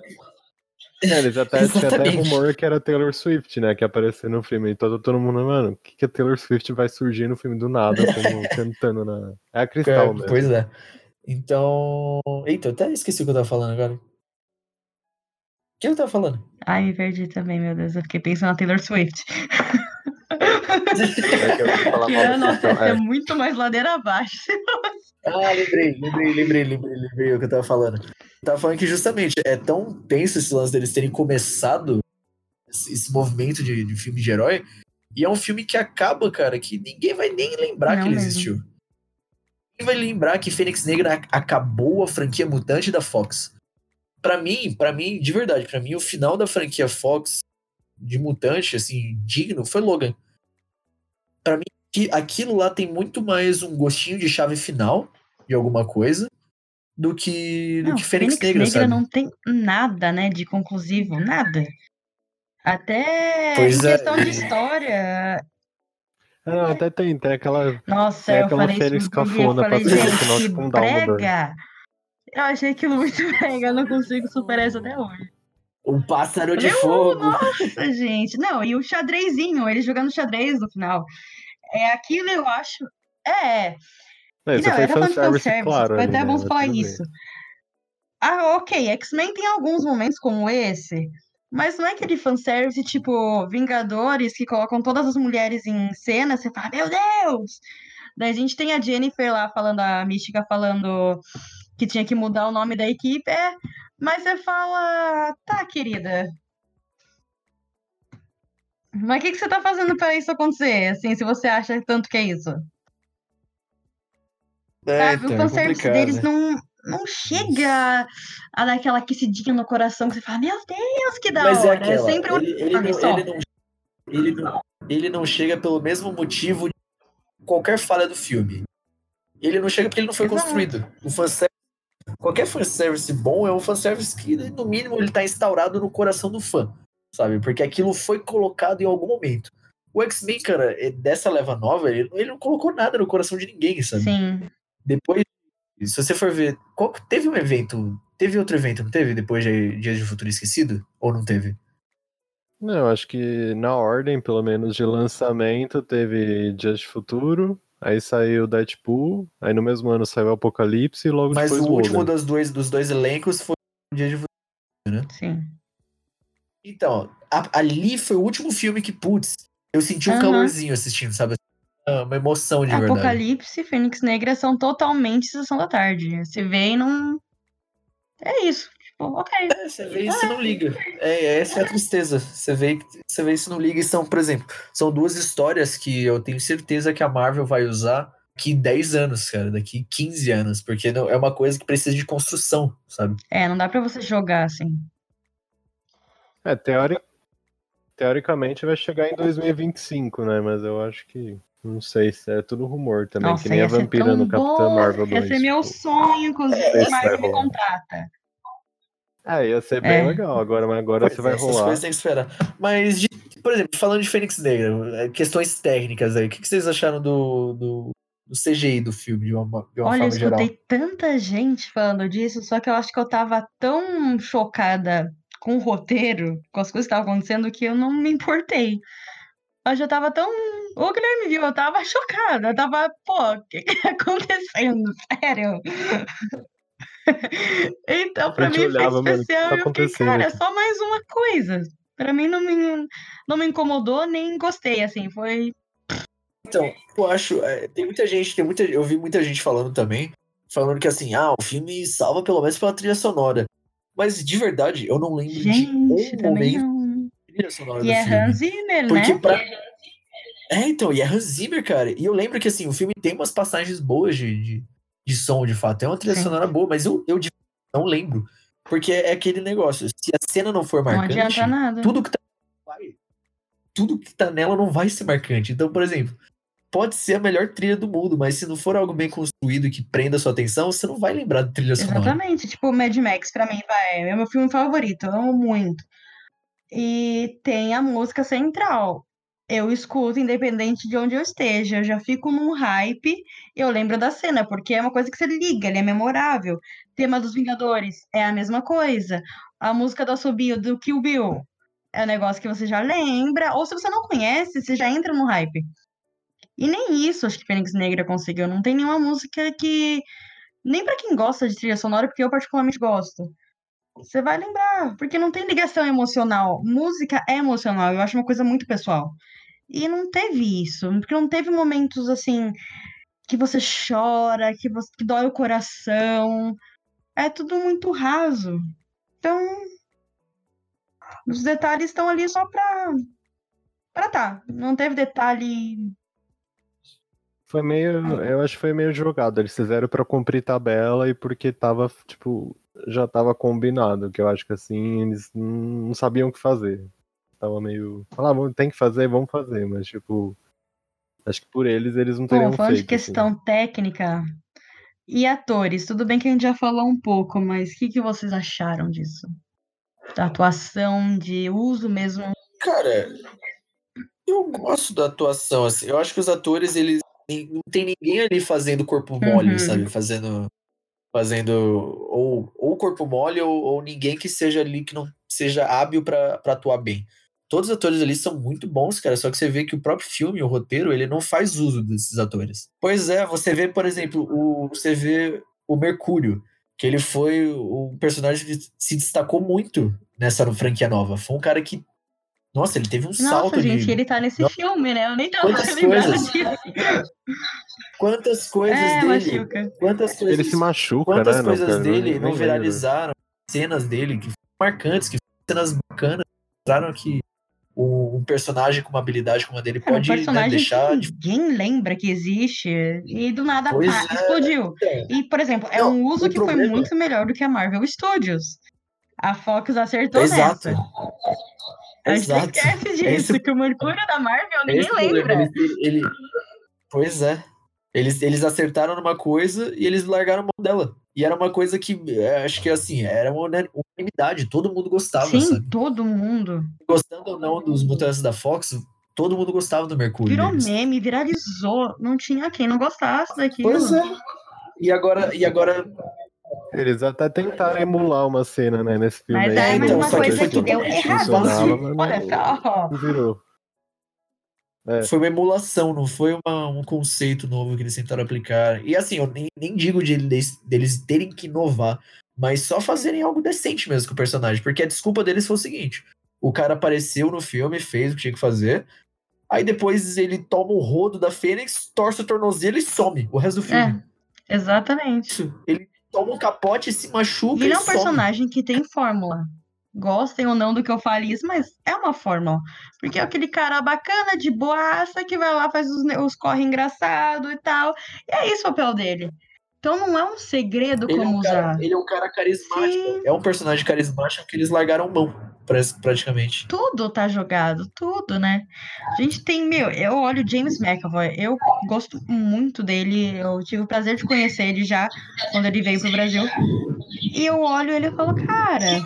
É, eles até, tinha até rumor que era Taylor Swift, né? Que apareceu no filme. E todo, todo mundo, mano, o que, que a Taylor Swift vai surgir no filme do nada, como cantando na. É a Cristal é, mesmo. Pois é. Então. Eita, eu até esqueci o que eu tava falando agora. O que eu tava falando? Ai, me perdi também, meu Deus. Eu fiquei pensando na Taylor Swift. é, nossa, é. é muito mais ladeira abaixo. ah, lembrei, lembrei, lembrei, lembrei, lembrei o que eu tava falando. Eu tava falando que justamente é tão tenso esse lance deles terem começado esse movimento de, de filme de herói. E é um filme que acaba, cara, que ninguém vai nem lembrar Não que ele mesmo. existiu. Ninguém vai lembrar que Fênix Negra acabou a franquia mutante da Fox. Para mim, para mim, de verdade, para mim o final da franquia Fox de mutante assim, digno foi Logan. Para mim, aquilo lá tem muito mais um gostinho de chave final de alguma coisa do que do não, que Fênix, Fênix Negra, Negra não tem nada, né, de conclusivo, nada. Até pois em é. questão de história. Não, até tem, tem aquela. Nossa, tem eu aquela falei Fênix isso cafona eu falei, pra ser final tipo um Dumbledore. Eu achei aquilo muito eu não consigo superar isso até hoje. Um pássaro de Meu, fogo. Nossa, gente. Não, e o xadrezinho, ele jogando xadrez no final. É aquilo, eu acho. É. É, não, foi era falando fanservice, fanservice. claro. Foi até né? bom você falar bem. isso. Ah, ok. X-Men tem alguns momentos como esse, mas não é aquele fanservice tipo Vingadores que colocam todas as mulheres em cena, você fala, meu Deus! Daí a gente tem a Jennifer lá falando, a Mística falando que tinha que mudar o nome da equipe, é, mas você fala, tá, querida. Mas o que, que você tá fazendo pra isso acontecer? Assim, se você acha tanto que é isso? É, Sabe? então, o é fanservice complicado. deles não, não chega a dar aquela aquecidinha no coração que você fala, meu Deus, que da Mas é hora. É, aquela, sempre um ele, ele, não, ele, não, ele, não, ele não chega pelo mesmo motivo de qualquer falha do filme. Ele não chega porque ele não foi Exato. construído. O fanservice, qualquer fanservice bom é um fanservice que, no mínimo, ele tá instaurado no coração do fã, sabe? Porque aquilo foi colocado em algum momento. O X-Men, cara, é- dessa leva nova, ele, ele não colocou nada no coração de ninguém, sabe? Sim. Depois, se você for ver, qual, teve um evento, teve outro evento, não teve? Depois de Dias de Futuro Esquecido? Ou não teve? Não, eu acho que na ordem, pelo menos, de lançamento, teve Dias de Futuro, aí saiu Deadpool, aí no mesmo ano saiu Apocalipse e logo Mas depois o último dos dois, dos dois elencos foi o Dias de Futuro. Sim. Então, a- ali foi o último filme que, putz, eu senti um calorzinho assistindo, sabe? Uma emoção de verdade. Apocalipse e Fênix Negra são totalmente Sessão da Tarde. Você vê e não. É isso. Tipo, ok. É, você vê isso e não liga. É, essa é a tristeza. Você vê, você vê isso e não liga. E são, por exemplo, são duas histórias que eu tenho certeza que a Marvel vai usar daqui 10 anos, cara, daqui 15 anos, porque não, é uma coisa que precisa de construção, sabe? É, não dá pra você jogar assim. É, teori... teoricamente vai chegar em 2025, né? Mas eu acho que. Não sei se é tudo rumor também, Nossa, que nem a ser vampira no Capitão bom, Marvel 2. Ia ser meu tipo. sonho, inclusive, É, esse Marvel me contrata. É, ia ser bem É. legal agora, mas agora Pois você vai é, essas rolar. coisas tem que esperar. Mas, de- por exemplo, falando de Fênix Negra, é, questões técnicas aí, o que que vocês acharam do, do, do CGI do filme, de uma, de uma Olha, eu forma geral? escutei tanta gente falando disso, só que eu acho que eu tava tão chocada com o roteiro, com as coisas que estavam acontecendo, que eu não me importei. Eu já tava tão. O Guilherme viu, eu tava chocada. Eu tava, pô, o que que tá acontecendo? Sério? Então, pra A gente mim foi olhava, mano, o que especial. tá e eu fiquei, cara, é só mais uma coisa. Pra mim não me, não me incomodou, nem gostei, assim. Foi. Então, eu acho, é, tem muita gente, tem muita, eu vi muita gente falando também, falando que assim, ah, o filme salva pelo menos pela trilha sonora. Mas de verdade, eu não lembro Gente, de um momento não. trilha sonora E do é filme. Hans Zimmer, Porque né? pra. É, então, e é Hans Zimmer, cara. E eu lembro que assim, o filme tem umas passagens boas de, de, de som, de fato. É uma trilha Sim. sonora boa, mas eu, eu não lembro. Porque é aquele negócio. Se a cena não for Não marcante, adianta nada. tudo que tá tudo que tá nela não vai ser marcante. Então, por exemplo, pode ser a melhor trilha do mundo, mas se não for algo bem construído que prenda a sua atenção, você não vai lembrar da trilha sonora. Exatamente. Tipo, Mad Max, pra mim, vai, é meu filme favorito. Eu amo muito. E tem a música central. Eu escuto, independente de onde eu esteja. Eu já fico num hype. Eu lembro da cena, porque é uma coisa que você liga, ele é memorável. Tema dos Vingadores é a mesma coisa. A música do Assobio do Kill Bill é um negócio que você já lembra. Ou se você não conhece, você já entra no hype. E nem isso acho que Fênix Negra conseguiu. Não tem nenhuma música que. Nem pra quem gosta de trilha sonora, porque eu particularmente gosto. Você vai lembrar, porque não tem ligação emocional. Música é emocional, eu acho uma coisa muito pessoal. E não teve isso, porque não teve momentos assim que você chora, que, você, que dói o coração. É tudo muito raso. Então, os detalhes estão ali só pra. pra tá. Não teve detalhe. Foi meio. Eu acho que foi meio jogado. Eles fizeram pra cumprir tabela e porque tava, tipo, já tava combinado. Que eu acho que assim, eles não sabiam o que fazer. Tava meio. Falavam, tem que fazer, vamos fazer. Mas, tipo. Acho que por eles, eles não teriam Bom, falando de feito. assim. questão técnica e atores, tudo bem que a gente já falou um pouco, mas o que, que vocês acharam disso? Da atuação, de uso mesmo. Cara, eu gosto da atuação, assim. Eu acho que os atores, eles. Não tem ninguém ali fazendo corpo mole, Uhum. sabe? Fazendo. Fazendo. Ou, ou corpo mole, ou, ou ninguém que seja ali que não seja hábil pra pra atuar bem. Todos os atores ali são muito bons, cara. Só que você vê que o próprio filme, o roteiro, ele não faz uso desses atores. Pois é, você vê, por exemplo, o, você vê o Mercúrio, que ele foi o personagem que se destacou muito nessa franquia nova. Foi um cara que. Nossa, ele teve um salto Nossa, gente, de. ele tá nesse Nossa. filme, né? Eu nem tava Quantas lembrando coisas. disso. Quantas coisas É, dele. machuca. Quantas coisas. Ele se machuca, Quantas né? coisas cara? dele Nem não lembro. viralizaram, cenas dele que foram marcantes, que foram cenas bacanas, mostraram que o- um personagem com uma habilidade como a dele Era um pode né, deixar que de. ninguém lembra que existe e do nada pá, é. explodiu. Então, E, por exemplo, é Não, um uso que foi problema- muito melhor do que a Marvel Studios. A Fox acertou Exato. nessa. A gente Exato. esquece disso, Esse- que o Mercúrio da Marvel ninguém Esse problema, lembra. Ele, ele- Pois é. Eles, eles acertaram numa coisa e eles largaram a mão dela. E era uma coisa que, é, acho que assim, era uma una- unanimidade, todo mundo gostava, Sim, sabe? todo mundo. Gostando ou não dos mutantes da Fox, todo mundo gostava do Mercúrio. Virou deles. meme, viralizou. Não tinha quem não gostasse daquilo. Pois é. E agora, e agora Eles até tentaram emular uma cena, né, nesse filme. Mas aí, é então, uma só que coisa foi que deu errado. mas Olha só. virou. Foi uma emulação, não foi uma- um conceito novo que eles tentaram aplicar. E assim, eu nem, nem digo de eles, deles terem que inovar, mas só fazerem algo decente mesmo com o personagem. Porque a desculpa deles foi o seguinte: o cara apareceu no filme, fez o que tinha que fazer. Aí depois ele toma o rodo da Fênix, torce o tornozelo e some o resto do filme. É, exatamente. Isso. Ele, toma um capote, se machuca. E ele é um some. personagem que tem fórmula. Gostem ou não do que eu fale isso, mas é uma fórmula. Porque é aquele cara bacana, de boaça, que vai lá, faz os, os corre engraçado e tal. E é isso o papel dele. Então não é um segredo Ele é, como um cara, usar. ele é um cara carismático. Sim. É um personagem carismático que eles largaram mão, pra- praticamente. Tudo tá jogado, tudo, né? A gente tem, meu, eu olho o James McAvoy, eu gosto muito dele, eu tive o prazer de conhecer ele já quando ele veio pro Brasil. E eu olho ele e falo, cara,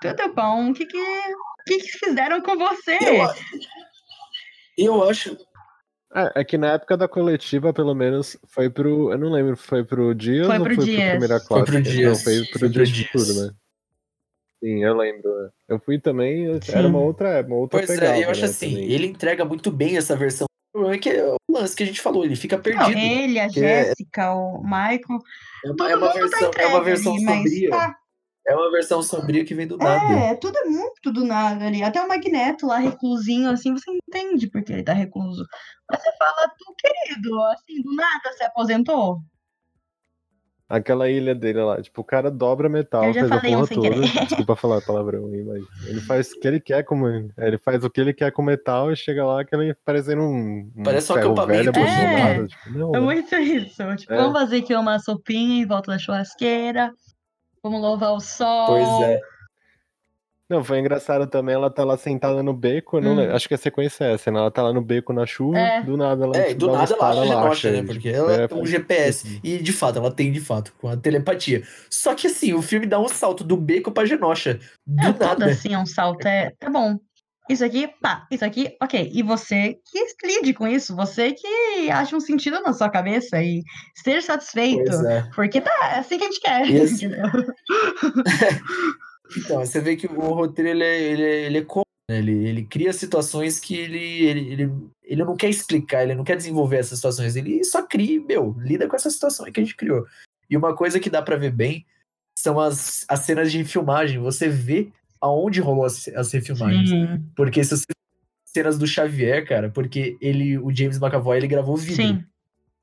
tudo bom, o que que, que que fizeram com você? Eu, eu acho. É, é que na época da coletiva, pelo menos, foi pro. Eu não lembro, foi pro Dias Foi ou pro foi Dias. pro Primeira Foi Classe? pro Não, Dias. foi pro Foi pro Dias de Dias. Futuro, né? Sim, eu lembro. né? Eu fui também, era uma outra, uma outra Pois pegada, é, eu acho né, assim, também. ele entrega muito bem essa versão. O problema é que é o lance que a gente falou, ele fica Não, perdido. ele, a é- Jéssica, o Michael, É uma, todo é uma mundo tá versão, é entregue uma versão ali, mas sombria. tá. É uma versão sombria que vem do nada. É, tudo é muito do nada ali. Até o Magneto lá, reclusinho, assim, você entende porque ele tá recluso. Mas você fala, tu, querido, assim, do nada se aposentou. Aquela ilha dele lá, tipo, o cara dobra metal, Eu já fez a falei um porra sem toda. querer. Desculpa falar palavrão aí, mas ele faz o que ele quer com é, ele faz o que ele quer com metal e chega lá que ele parecendo um, um Parece um ferro velho acampamento, assim. abandonado. Tipo, não, É né? muito isso. Tipo, É. vamos fazer aqui uma sopinha em volta da churrasqueira. Vamos louvar o sol. Pois é. Não, foi engraçado também, ela tá lá sentada no beco, não Hum. lembro, acho que a sequência é essa, né? Ela tá lá no beco na chuva, É. do nada ela É, tipo, do nada ela acha ela Genosha, né? acha, Porque ela é, tem um GPS. E de fato, ela tem de fato, com a telepatia. Só que assim, o filme dá um salto do beco pra Genosha. Do É, nada. assim é um salto. É, tá bom. Isso aqui, pá, isso aqui, ok. E você que lide com isso, você que acha um sentido na sua cabeça e esteja satisfeito. É. Porque tá, é assim que a gente quer. Entendeu? Então, você vê que o roteiro ele é, ele é, ele é comum, né? ele, ele cria situações que ele, ele, ele, ele não quer explicar, ele não quer desenvolver essas situações, ele só cria, meu, lida com essa situação que a gente criou. E uma coisa que dá pra ver bem são as, as cenas de filmagem, você vê aonde rolou as, as refilmagens. Sim, Porque se você cenas do Xavier, cara, porque ele, o James McAvoy, ele gravou vídeo. sim.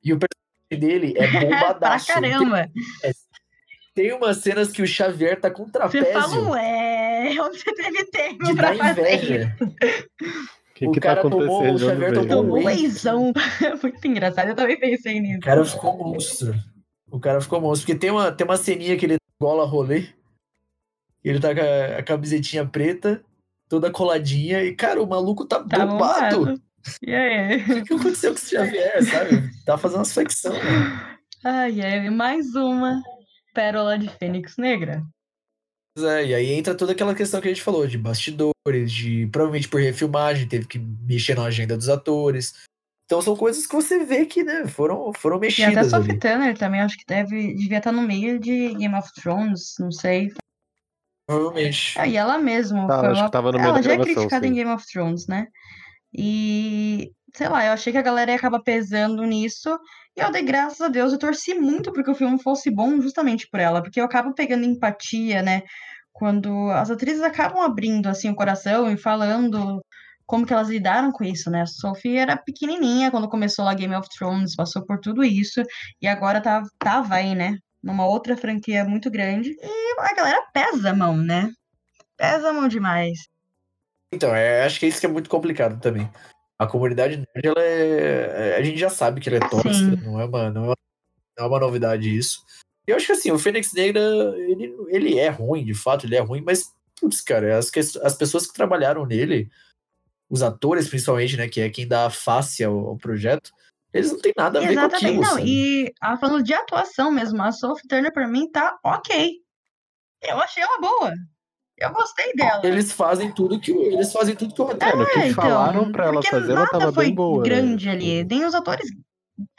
E o personagem dele é pra bombadaço. caramba. Tem, tem umas cenas que o Xavier tá com Você trapézio fala, ué, onde você teve tempo de pra fazer isso? inveja. O que O que tá cara tomou- acontecendo? o Xavier tomou Tomou um wheyzão. Muito engraçado, eu também pensei nisso. O cara ficou monstro. O cara ficou monstro. Porque tem uma, tem uma ceninha que ele gola rolê. Ele tá com a, a camisetinha preta, toda coladinha. E, cara, o maluco tá, Tá bombado. E aí? O que aconteceu com esse Xavier, sabe? Tá fazendo umas flexão, né? Ai, ai, mais uma pérola de Fênix Negra. É, e aí entra toda aquela questão que a gente falou, de bastidores, de provavelmente por refilmagem, teve que mexer na agenda dos atores. Então são coisas que você vê que, né, foram, foram E até mexidas Sophie. Turner também, acho que deve, devia estar no meio de Game of Thrones, não sei. Provavelmente. Ah, e ela mesma. Tá, foi acho uma- que tava no meio Ela da já é criticada sim. em Game of Thrones, né? E, sei lá, eu achei que a galera ia acabar pesando nisso. E eu dei graças a Deus, eu torci muito porque o filme fosse bom justamente por ela. Porque eu acabo pegando empatia, né? Quando as atrizes acabam abrindo, assim, o coração e falando como que elas lidaram com isso, né? A Sophie era pequenininha quando começou lá Game of Thrones, passou por tudo isso. E agora tá, tava aí, né? Numa outra franquia muito grande. E a galera pesa a mão, né? Pesa a mão demais. Então, é, acho que é isso que é muito complicado também. A comunidade nerd, ela é. A gente já sabe que ela é tóxica, Sim. não é, uma, não, é uma, não é uma novidade isso. E eu acho que assim, o Fênix Negra, ele, ele é ruim, de fato, ele é ruim, mas, putz, cara, as, as pessoas que trabalharam nele, os atores principalmente, né, que é quem dá face ao, ao projeto, eles não têm nada a ver com Exatamente. aquilo, Não, sabe? e ah, falando de atuação mesmo, a Sophie Turner pra mim tá ok. Eu achei ela boa. Eu gostei dela. Eles fazem tudo que o- eles fazem tudo que o roteiro. É, que É, falaram pra ela fazer, ela nada tava foi bem boa. né? grande ali. Nem os atores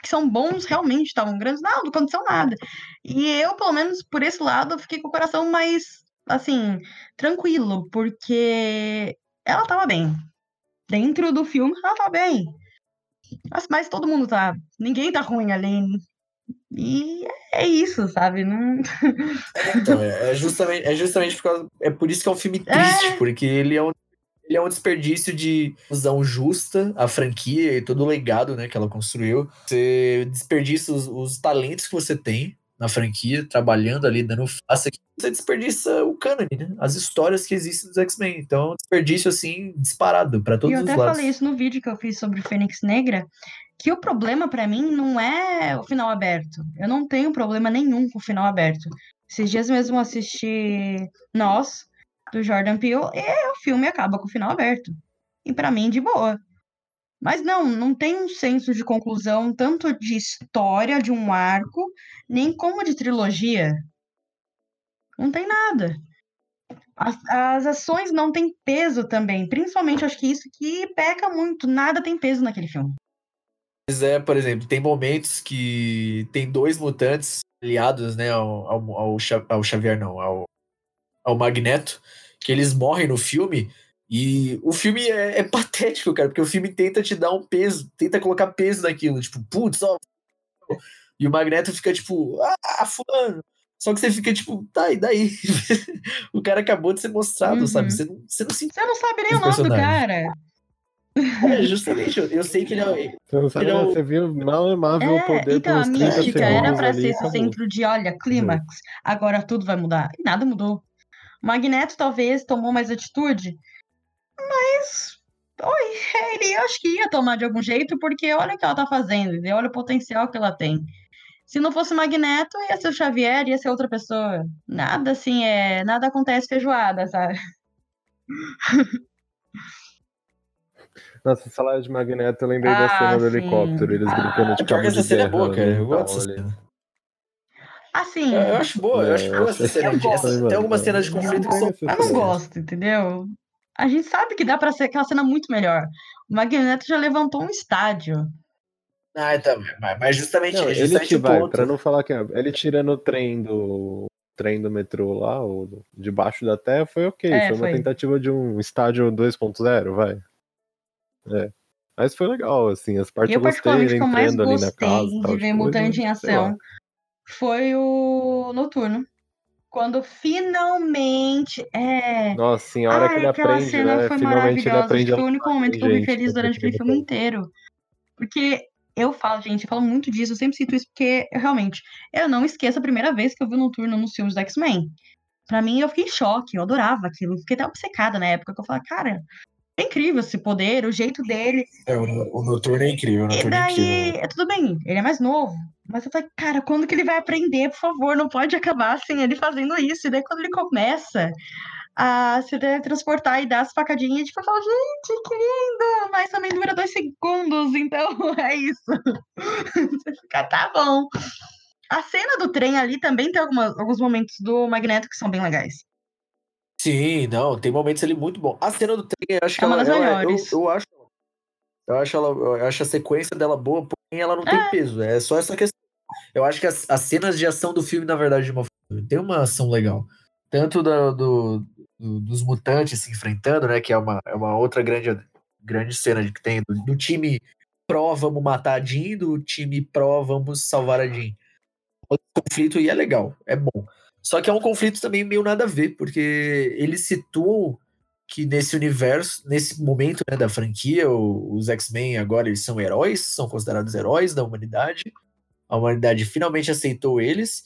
que são bons realmente estavam grandes. Não, não aconteceu nada. E eu, pelo menos por esse lado, fiquei com o coração mais, assim, tranquilo, porque ela tava bem. Dentro do filme, ela tava bem. Mas, mas todo mundo tá. Ninguém tá ruim ali. E é isso, sabe? Não... Então, é, é justamente, é justamente por causa. É por isso que é um filme triste, porque ele é um, ele é um desperdício de usão justa a franquia e todo o legado né, que ela construiu. Você desperdiça os, os talentos que você tem na franquia, trabalhando ali, dando face, você desperdiça o cânone, né? As histórias que existem dos X-Men. Então, desperdício, assim, disparado para todos os lados. Eu até falei isso no vídeo que eu fiz sobre Fênix Negra, que o problema para mim não é o final aberto. Eu não tenho problema nenhum com o final aberto. Esses dias mesmo assisti Nós, do Jordan Peele, e o filme acaba com o final aberto. E para mim, de boa. Mas não, não tem um senso de conclusão tanto de história de um arco, nem como de trilogia. Não tem nada. As, as ações não têm peso também. Principalmente, acho que isso que peca muito. Nada tem peso naquele filme. Mas é, por exemplo, tem momentos que tem dois mutantes aliados, né, ao, ao, ao, ao Xavier, não, ao, ao Magneto, que eles morrem no filme e o filme é, é, patético, cara, porque o filme tenta te dar um peso, tenta colocar peso naquilo, tipo, putz, ó. E o Magneto fica tipo, ah, fulano. Só que você fica tipo, tá, e daí? o cara acabou de ser mostrado, uhum. sabe? Você não, você não se Você não sabe nem o nome do cara. É, justamente, eu, eu, sei que ele é. Você não sabe, é o... você viu mal e mal é, o poder Então, a mística era pra ser esse centro de, olha, clímax, agora tudo vai mudar. E nada mudou. O Magneto talvez tomou mais atitude, mas. Oi, ele acho que ia tomar de algum jeito, porque olha o que ela tá fazendo, entendeu? olha o potencial que ela tem. Se não fosse Magneto, ia ser o Xavier, ia ser outra pessoa. Nada assim, é. Nada acontece feijoada, sabe? Nossa, falar de Magneto, eu lembrei ah, da cena do helicóptero, eles ah, brincando de cabo essa cena é boa, cara. Eu gosto dessa cena. Assim. Eu, eu acho boa, eu acho boa essa cena. Tem algumas cenas de conflito que são. Eu não gosto, entendeu? A gente sabe que dá para ser aquela cena muito melhor. O Magneto já levantou um estádio. Ah, então, mas justamente, não, justamente ele que vai, para não falar que é, ele tirando o trem do trem do metrô lá, ou debaixo da terra, foi ok. É, foi uma foi. tentativa de um estádio 2.0, vai. É. Mas foi legal, assim, as partes eu, eu gostei, entrando ali na casa. De tal, ver tipo, Mutante em ação foi o Noturno. Quando finalmente. É... Nossa, sim, a hora Ai, que ele aprende, cena né? Foi Finalmente ele aprende. Foi o único momento que eu fui feliz durante aquele filme inteiro. Porque eu falo, gente, eu falo muito disso, eu sempre cito isso, porque eu, realmente, eu não esqueço a primeira vez que eu vi o Noturno nos filmes do X-Men. Pra mim, eu fiquei em choque, eu adorava aquilo. Fiquei até obcecada na época, que eu falava, cara, é incrível esse poder, o jeito dele. É, o, o Noturno é incrível, o Noturno e é daí, é incrível. Tudo bem, ele é mais novo. Mas eu falei, cara, quando que ele vai aprender, por favor? Não pode acabar sem ele fazendo isso. E daí quando ele começa a se teletransportar e dar as facadinhas, tipo, eu falo, gente, que lindo! Mas também dura dois segundos, então é isso. Você fica, tá bom. A cena do trem ali também tem algumas, alguns momentos do Magneto que são bem legais. Sim, não, tem momentos ali muito bom. A cena do trem, eu acho que é ela, ela eu, eu, acho, eu acho ela, eu acho a sequência dela boa, porém ela não é. tem peso. É só essa questão. Eu acho que as, as cenas de ação do filme, na verdade, de uma, tem uma ação legal. Tanto do, do, do, dos mutantes se enfrentando, né? Que é uma, é uma outra grande, grande cena que tem do, do time pró, vamos matar a Jean, do time pró, vamos salvar a Jean. O conflito e é legal, é bom. Só que é um conflito também meio nada a ver, porque eles situam que nesse universo, nesse momento né, da franquia, os X-Men agora eles são heróis, são considerados heróis da humanidade. A humanidade finalmente aceitou eles.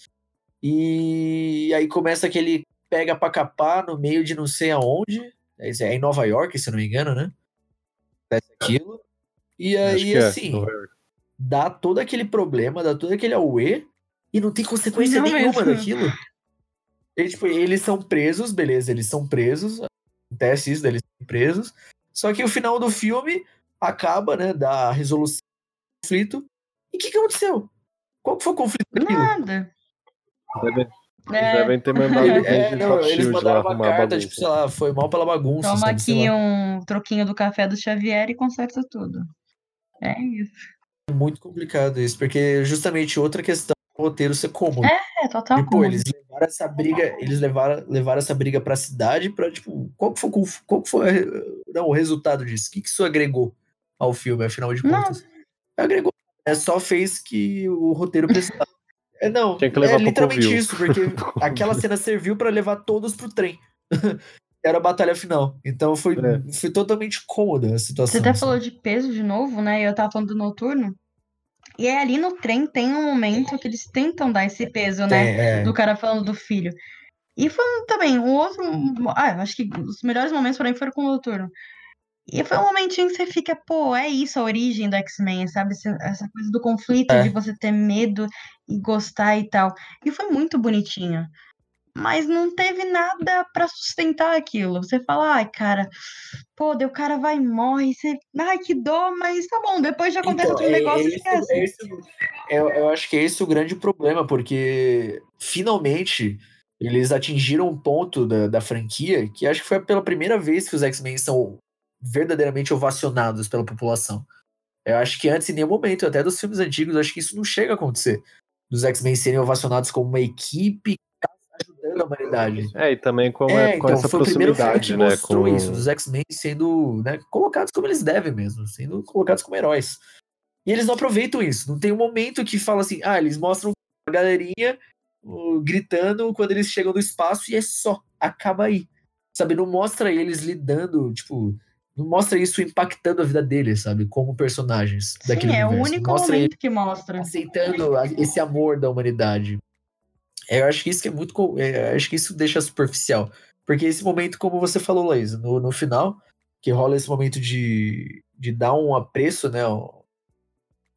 E aí começa aquele pega pra capar no meio de não sei aonde. É em Nova York, se eu não me engano, né? Aquilo. E aí, é, assim, dá todo aquele problema, dá todo aquele auê, e não tem consequência não nenhuma mesmo. daquilo. Eles, tipo, eles são presos, beleza, eles são presos, acontece isso deles serem presos, só que o final do filme acaba, né, da resolução do conflito. E o que, que aconteceu? Qual foi o conflito daquilo? Nada. Devem, é. devem ter mandado é, não, eles mandaram uma carta, tipo, sei lá, foi mal pela bagunça. Toma sabe, aqui um troquinho do café do Xavier e conserta tudo. É isso. É muito complicado isso, porque justamente outra questão do roteiro ser cômodo. É, total e, pô, eles levaram essa briga, eles levaram, levaram essa briga pra cidade pra, tipo, qual que foi, qual que foi não, o resultado disso? O que, que isso agregou ao filme, afinal de contas? Não. Agregou. É, só fez que o roteiro precisava. É, não, é literalmente isso, porque aquela cena serviu para levar todos pro trem. Era a batalha final. Então foi, é. foi totalmente cômoda a situação. Você até assim. falou de peso de novo, né? E eu tava falando do noturno. E aí, ali no trem tem um momento que eles tentam dar esse peso, né? Tem, é. Do cara falando do filho. E foi também um outro. Ah, acho que os melhores momentos pra mim foram com o Noturno. E foi um momentinho que você fica, pô, é isso a origem do X-Men, sabe? Essa coisa do conflito, É. de você ter medo e gostar e tal. E foi muito bonitinho. Mas não teve nada pra sustentar aquilo. Você fala, ai, cara, pô, daí o cara vai e morre. Você, ai, que dó, mas tá bom, depois já acontece Então, outro negócio e esse- é esse- eu, eu acho que é esse o grande problema, porque finalmente eles atingiram um ponto da, da franquia que acho que foi pela primeira vez que os X-Men são verdadeiramente ovacionados pela população. Eu acho que antes, em nenhum momento, até dos filmes antigos, acho que isso não chega a acontecer. Dos X-Men serem ovacionados como uma equipe ajudando a humanidade. É, e também com, É, com então, essa foi o primeiro filme proximidade, que né? mostrou Com... isso, dos X-Men sendo né, colocados como eles devem mesmo, sendo colocados como heróis. E eles não aproveitam isso. Não tem um momento que fala assim, ah, eles mostram a galerinha uh, gritando quando eles chegam no espaço e é só, acaba aí. Sabe, não mostra eles lidando, tipo, mostra isso impactando a vida deles, sabe, como personagens daquele Sim, é o universo. único mostra momento que mostra. aceitando esse amor da humanidade. É, Eu acho que isso que é muito. é, acho que isso deixa superficial. Porque esse momento, como você falou, Laís, no, no final, que rola esse momento de, de dar um apreço, né, ao,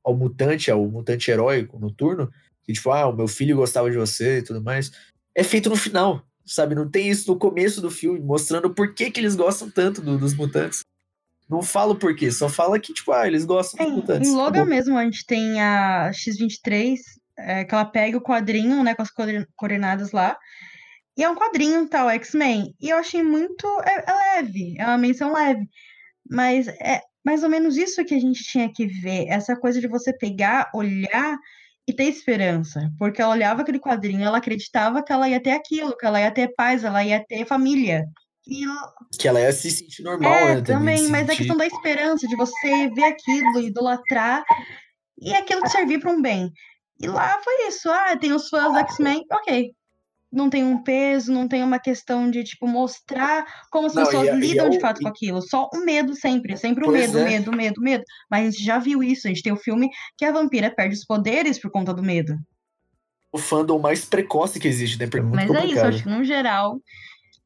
ao mutante, ao mutante heróico noturno, que tipo, ah, o meu filho gostava de você e tudo mais, é feito no final, sabe? Não tem isso no começo do filme, mostrando por que, que eles gostam tanto do- dos mutantes. Não fala o porquê, só fala que, tipo, ah, eles gostam É, dos mutantes. em Logan acabou. mesmo, a gente tem a X-23, é, que ela pega o quadrinho, né, com as coorden- coordenadas lá. E é um quadrinho, tal, X-Men. E eu achei muito. É, é leve, é uma menção leve. Mas é mais ou menos isso que a gente tinha que ver. Essa coisa de você pegar, olhar e ter esperança. Porque ela olhava aquele quadrinho, ela acreditava que ela ia ter aquilo, que ela ia ter paz, ela ia ter família. E ela- Que ela ia se sentir normal, é, né? também, mas é sentir- questão da esperança, de você ver aquilo, idolatrar, e aquilo te servir para um bem. E lá foi isso. Ah, tem os fãs do X-Men, ok. Não tem um peso, não tem uma questão de, tipo, mostrar como as Não, pessoas e é- e lidam é de fato e- com aquilo. Só o medo sempre, é sempre o medo, é. medo, medo, medo. Mas a gente já viu isso, a gente tem o filme que a vampira perde os poderes por conta do medo. o fandom mais precoce que existe, né? É Mas é isso, complicado. acho que no geral,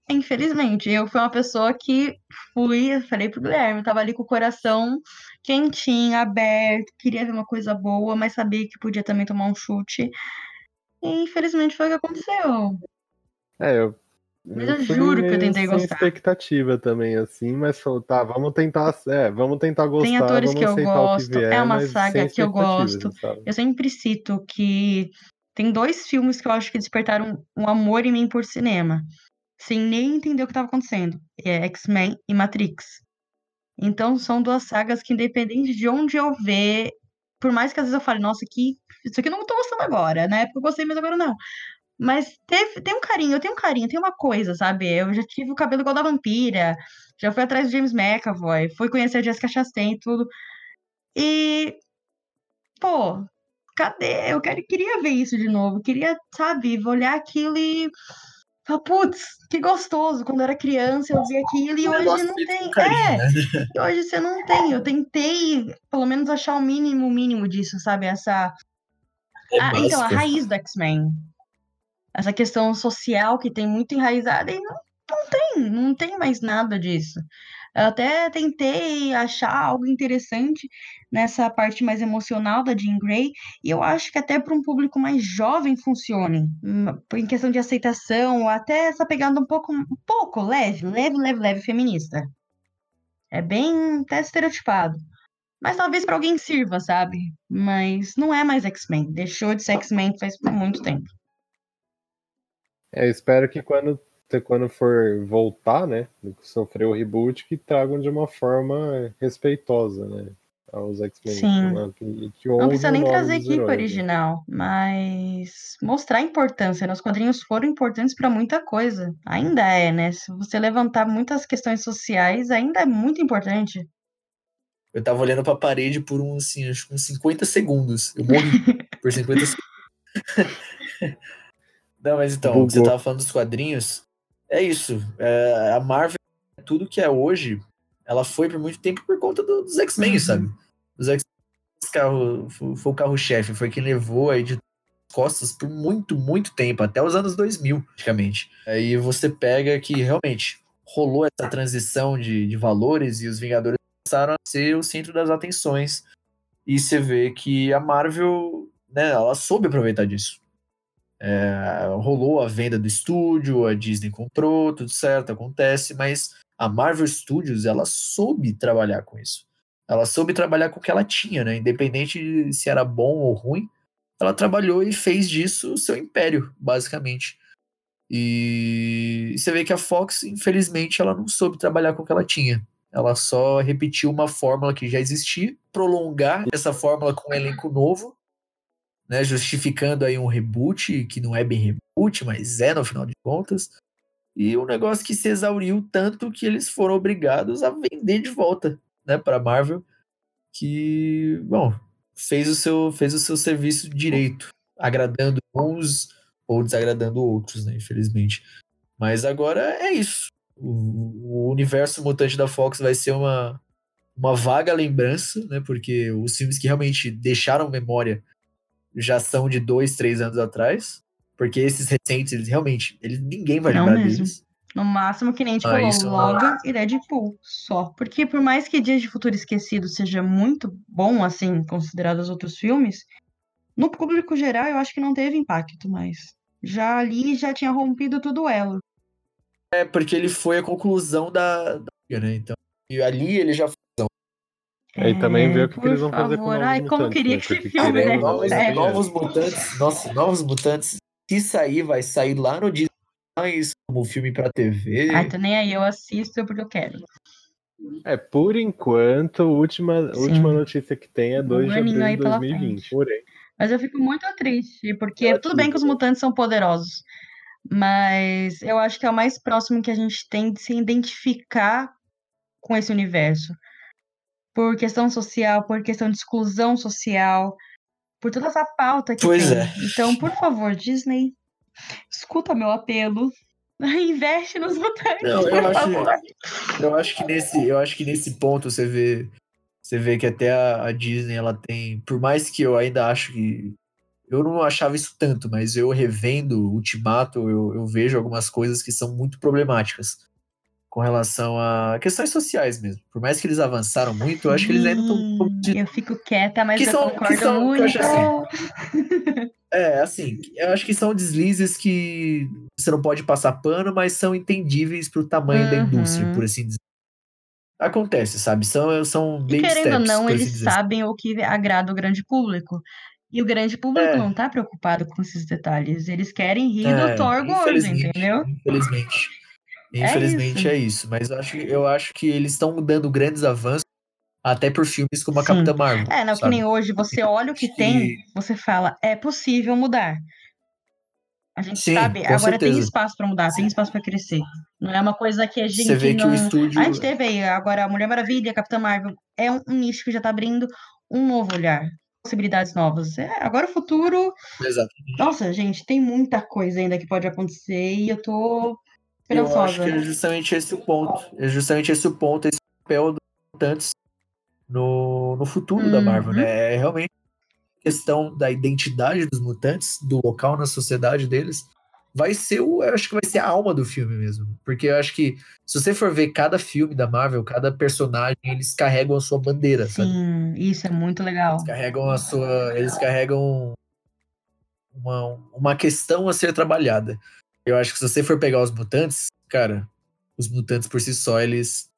infelizmente, eu fui uma pessoa que fui, falei pro Guilherme, tava ali com o coração quentinho, aberto, queria ver uma coisa boa, mas sabia que podia também tomar um chute. E infelizmente foi o que aconteceu. É, eu. Mas eu fui juro que eu tentei sem gostar. expectativa também, assim, mas falou, tá, vamos tentar, é, vamos tentar gostar, Tem atores vamos que eu aceitar o que gosto, vier, é uma saga que eu gosto. sabe? Eu sempre cito que tem dois filmes que eu acho que despertaram um amor em mim por cinema, sem nem entender o que estava acontecendo. É X-Men e Matrix. Então são duas sagas que, independente de onde eu ver, por mais que às vezes eu fale, nossa, que isso aqui eu não tô gostando agora. Na época eu gostei, mas agora não. Mas teve, tem um carinho, eu tenho um carinho, tem uma coisa, sabe? Eu já tive o cabelo igual da vampira, já fui atrás do James McAvoy, fui conhecer a Jessica Chastain e tudo. E, pô, cadê? Eu quero, queria ver isso de novo, queria, sabe, olhar aquilo e falar, putz, que gostoso. Quando eu era criança, eu via aquilo e hoje não tem. carinho, É, né? e hoje você não tem. Eu tentei, pelo menos, achar o mínimo, mínimo disso, sabe? Essa. É Ah, então, a raiz do X-Men. Essa questão social que tem muito enraizada e não, não tem, não tem mais nada disso. Eu até tentei achar algo interessante nessa parte mais emocional da Jean Grey, e eu acho que até para um público mais jovem funcione, hum, em questão de aceitação, até essa pegada um pouco, um pouco leve, leve, leve, leve feminista. É bem até estereotipado. Mas talvez para alguém sirva, sabe? Mas não é mais X-Men. Deixou de ser X-Men faz muito tempo. É, eu espero que quando, quando for voltar, né, sofrer o reboot, que tragam de uma forma respeitosa, né, aos X-Men. Sim. né, que- que Não precisa nem trazer equipe heróis, né. original, mas mostrar a importância. Né? Os quadrinhos foram importantes para muita coisa. Ainda é, né? Se você levantar muitas questões sociais, ainda é muito importante. Eu tava olhando pra parede por uns, assim, acho que uns 50 segundos. Eu morri por 50 segundos. Não, mas então, Bugou. você tava falando dos quadrinhos. É isso. é, a Marvel, tudo que é hoje, ela foi por muito tempo por conta do- dos X-Men, Uhum. sabe? Os X-Men carro, foi o carro-chefe, foi quem levou a editora costas por muito, muito tempo, até os anos 2000, praticamente. Aí você pega que realmente rolou essa transição de, de valores e os Vingadores passaram a ser o centro das atenções. E você vê que a Marvel, né, ela soube aproveitar disso. É, rolou a venda do estúdio, a Disney comprou, tudo certo, acontece, mas a Marvel Studios, ela soube trabalhar com isso. Ela soube trabalhar com o que ela tinha, né? Independente de se era bom ou ruim, ela trabalhou e fez disso o seu império, basicamente. E você vê que a Fox, infelizmente, ela não soube trabalhar com o que ela tinha. Ela só repetiu uma fórmula que já existia, prolongar essa fórmula com um elenco novo, né, justificando aí um reboot, que não é bem reboot, mas é no final de contas. E um negócio que se exauriu tanto que eles foram obrigados a vender de volta, né, para Marvel, que, bom, fez o seu fez o seu serviço direito, agradando uns ou desagradando outros, né, infelizmente. Mas agora é isso. O, o universo mutante da Fox vai ser uma uma vaga lembrança, né? Porque os filmes que realmente deixaram memória já são de dois, três anos atrás. Porque esses recentes, eles realmente, eles, ninguém vai Não lembrar mesmo. deles. No máximo que nem a gente Ah, falou, isso é Logan e Deadpool, só. Porque por mais que Dias de Futuro Esquecido seja muito bom, assim, considerado os outros filmes, no público geral eu acho que não teve impacto, mas já ali já tinha rompido todo o elo. É, porque ele foi a conclusão da, da né? Então, e ali ele já Aí também vê o que, que É, eles vão fazer com Ai, como eu mutantes, queria né? que esse filme não, novos, eles- novos mutantes, nossa, novos mutantes. Se sair, vai sair lá no Disney mais como filme pra TV. Ai, tô nem aí, eu assisto porque eu quero. É, por enquanto, a última, Sim. última notícia que tem é 2 de aninho abril de pela 2020. frente. Porém, Mas eu fico muito triste, porque Relativo, tudo bem que os né? mutantes são poderosos, mas eu acho que é o mais próximo que a gente tem de se identificar com esse universo. Por questão social, por questão de exclusão social, por toda essa pauta que Pois tem. é. Então, por favor, Disney, escuta meu apelo. Investe nos mutantes, Não, eu acho-. Eu acho que nesse, eu acho que nesse ponto você vê, você vê que até a, a Disney ela tem, por mais que eu ainda acho que eu não achava isso tanto, mas eu revendo Ultimato, eu, eu vejo algumas coisas que são muito problemáticas com relação a questões sociais mesmo. Por mais que eles avançaram muito, eu acho que eles ainda estão Sim, Eu fico quieta, mas Que eu são- que concordo são- que eu muito. acho assim, É, assim, eu acho que são deslizes que você não pode passar pano, mas são entendíveis pro tamanho da Uhum. indústria, por assim dizer. Acontece, sabe? São, são E baby querendo ou não, por eles assim sabem o que agrada o grande público. E o grande público É. não tá preocupado com esses detalhes. Eles querem rir É, do Thor gordo, infelizmente, entendeu? Infelizmente. É Infelizmente isso. é isso. Mas eu acho, eu acho que eles estão dando grandes avanços até por filmes como a. Capitã Marvel. É, não, que sabe? nem hoje, você olha o que tem, que- você fala, é possível mudar. A gente Sim, sabe, agora tem certeza. espaço pra mudar, tem espaço pra crescer. Não é uma coisa que a gente Você vê que não. o estúdio. A gente teve aí, agora a Mulher Maravilha, a Capitã Marvel, é um, um nicho que já tá abrindo um novo olhar, possibilidades novas. É, agora o futuro, Exato. nossa, gente, tem muita coisa ainda que pode acontecer e eu tô Eu acho que é justamente esse o ponto. É justamente esse o ponto, esse papel dos mutantes no, no futuro da Marvel, Uhum. né? É realmente a questão da identidade dos mutantes, do local na sociedade deles, vai ser o, eu acho que vai ser a alma do filme mesmo. Porque eu acho que se você for ver cada filme da Marvel, cada personagem, eles carregam a sua bandeira, sabe? Sim, isso é muito legal. Eles carregam a sua. Eles carregam uma, uma questão a ser trabalhada. Eu acho que se você for pegar os mutantes, cara, os mutantes por si só, eles.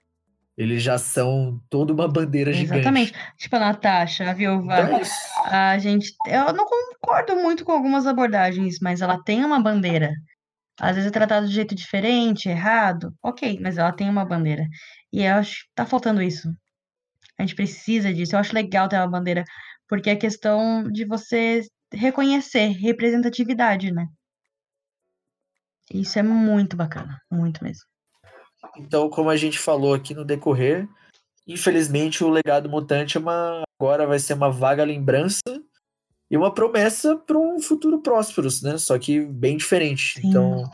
Eles já são toda uma bandeira gigante. Exatamente. Tipo a Natasha, a Viúva. Então é. A gente, eu não concordo muito com algumas abordagens, mas ela tem uma bandeira. Às vezes é tratado de jeito diferente, errado, ok, mas ela tem uma bandeira. E eu acho que tá faltando isso. A gente precisa disso. Eu acho legal ter uma bandeira, porque é questão de você reconhecer representatividade, né? Isso é muito bacana, muito mesmo. Então, como a gente falou aqui no decorrer, infelizmente o legado mutante é uma, agora vai ser uma vaga lembrança e uma promessa para um futuro próspero, né? Só que bem diferente. Sim. Então,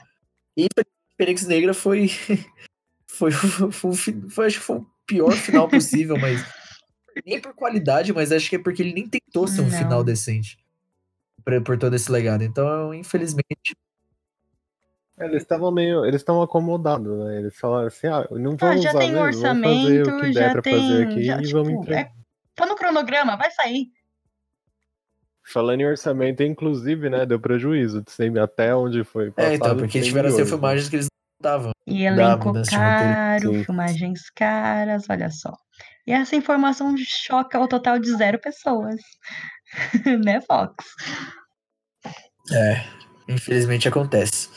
e Fênix Negra foi, foi, foi, foi, acho que foi o pior final possível, mas nem por qualidade, mas acho que é porque ele nem tentou ser um Não. final decente. Por, por todo esse legado. Então, infelizmente. É, Eles estavam meio. Eles estavam acomodados, né? Eles falaram assim, ah, não vamos Ah, já fazer, tem vamos fazer orçamento, o que der já pra tem. fazer aqui já, e tipo, vamos entregar. é, tá no cronograma, vai sair. Falando em orçamento, inclusive, né? Deu prejuízo. Sempre, até onde foi. É, então, porque 100 tiveram né? filmagens que eles não estavam. E elenco caro, sim. filmagens caras, olha só. E essa informação choca o total de zero pessoas. né, Fox? É, infelizmente acontece.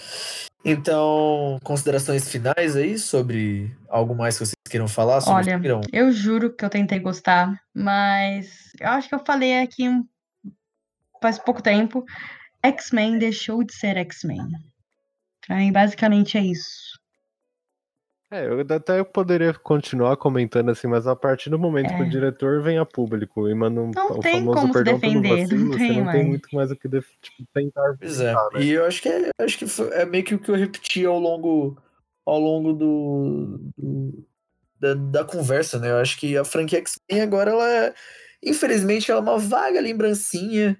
Então, considerações finais aí sobre algo mais que vocês queiram falar sobre Olha? Eu juro que eu tentei gostar, mas eu acho que eu falei aqui um- faz pouco tempo. X-Men deixou de ser X-Men. Pra mim, basicamente é isso. É, eu até poderia continuar comentando assim, mas a partir do momento que É. o diretor vem a público e manda um, Não o tem famoso perdão pelo defender, não vacilo, você tem não tem muito mais o que def- tipo, tentar Pois é. né? E eu acho que é, acho que foi- é meio que o que eu repeti ao longo, ao longo do, do- da, da conversa, né? Eu acho que a franquia X-Men agora, ela é, infelizmente, ela é uma vaga lembrancinha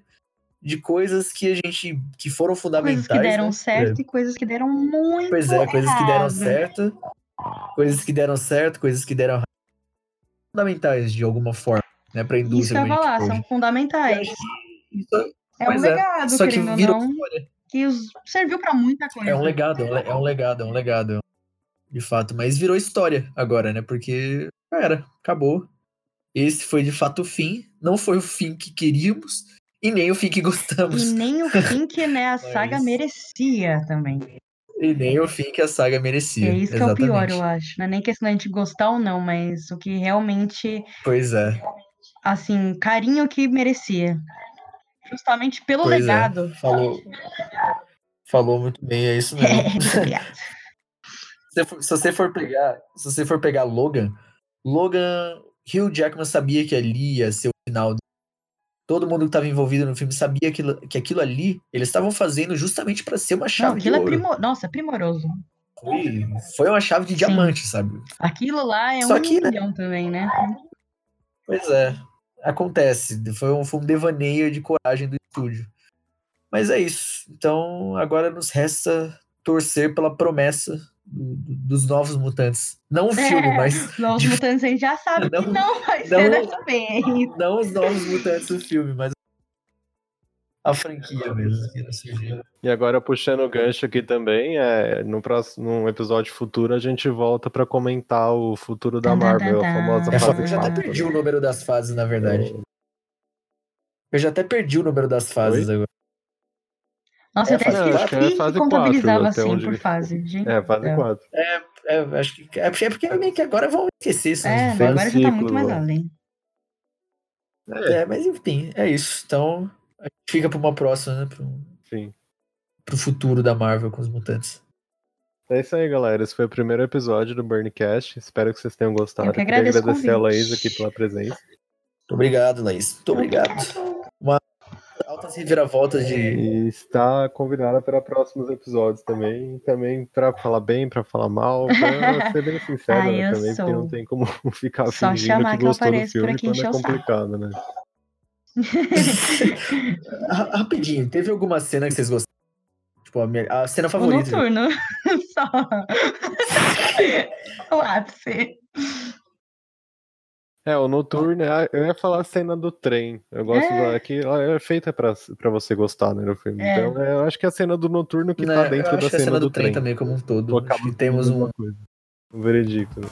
de coisas que a gente que foram fundamentais. Coisas que deram né? certo e coisas que deram muito Pois é, coisas que deram errado. certo, coisas que deram certo, coisas que deram fundamentais de alguma forma, né, para a Isso que indústria. eu ia falar, hoje. são fundamentais. Isso É um é, legado, só que virou não, que os- serviu pra muita coisa. É um legado, é um é um legado, é um legado. De fato, mas virou história agora, né? Porque era, acabou. Esse foi de fato o fim. Não foi o fim que queríamos e nem o fim que E gostamos. nem o fim que né, a saga Mas- merecia também. E nem o fim que a saga merecia. é isso que é o pior, Exatamente. eu acho. Não é nem questão de a gente gostar ou não, mas o que realmente, Pois é, assim, carinho que merecia. Justamente pelo pois legado. é. Falou, falou muito bem, é isso É, mesmo. muito obrigada. se, for- se você for pegar, se você for pegar Logan, Logan, Hugh Jackman sabia que ali ia ser o final. Todo mundo que estava envolvido no filme sabia que, que aquilo ali eles estavam fazendo justamente para ser uma Não, chave de aquilo é ouro. primo... Nossa, é primoroso. Foi, foi uma chave de Sim. diamante, sabe? Aquilo lá é Só um que, né? milhão também, né? Pois é, acontece. Foi um, foi um devaneio de coragem do estúdio. Mas é isso. Então agora nos resta torcer pela promessa do- do- dos novos mutantes. Não o filme, É, mas Os de- mutantes a gente já sabe Não, que não vai não- ser dessa vez. não os novos mutantes do filme, mas a franquia mesmo. E agora, puxando o gancho aqui também, é, no próximo num episódio futuro, a gente volta pra comentar o futuro da Marvel, a famosa. É, fase eu já até 4. perdi o número das fases, na verdade. Eu já até perdi o número das fases agora. Nossa, eu É, até fase esqueci quatro. É, que fase contabilizava quatro, até assim onde- por fase. Gente É, fase céu. 4. É, acho que é porque, é porque meio que agora vão esquecer isso. É, né? Um agora já tá muito mais além. É, mas enfim, é isso. Então, a gente fica pra uma próxima, né? Pro, Sim. pro futuro da Marvel com os mutantes. É isso aí, galera. Esse foi o primeiro episódio do Burncast. Espero que vocês tenham gostado. Eu que agradecer a. Laís aqui pela presença. Muito obrigado, Laís. Muito obrigado. Altas reviravoltas de. E está convidada para próximos episódios também. Também para falar bem, para falar mal, para ser bem sincera Ah, né, também, porque sou. não tem como ficar Só fingindo chamar que que gostou do filme quando é o complicado, né? Ra- Rapidinho, teve alguma cena que vocês gostaram? Tipo, a, minha- a cena O favorita. noturno. Só. o ápice. É, o Noturno, é- eu ia falar a cena do trem. Eu gosto É. da que ela é feita pra, pra você gostar, né, no filme. É. Então, é, eu acho que é a cena do Noturno que Né, tá eu dentro acho da que a cena, do, trem. também como um todo. Temos um. Um veredicto. né?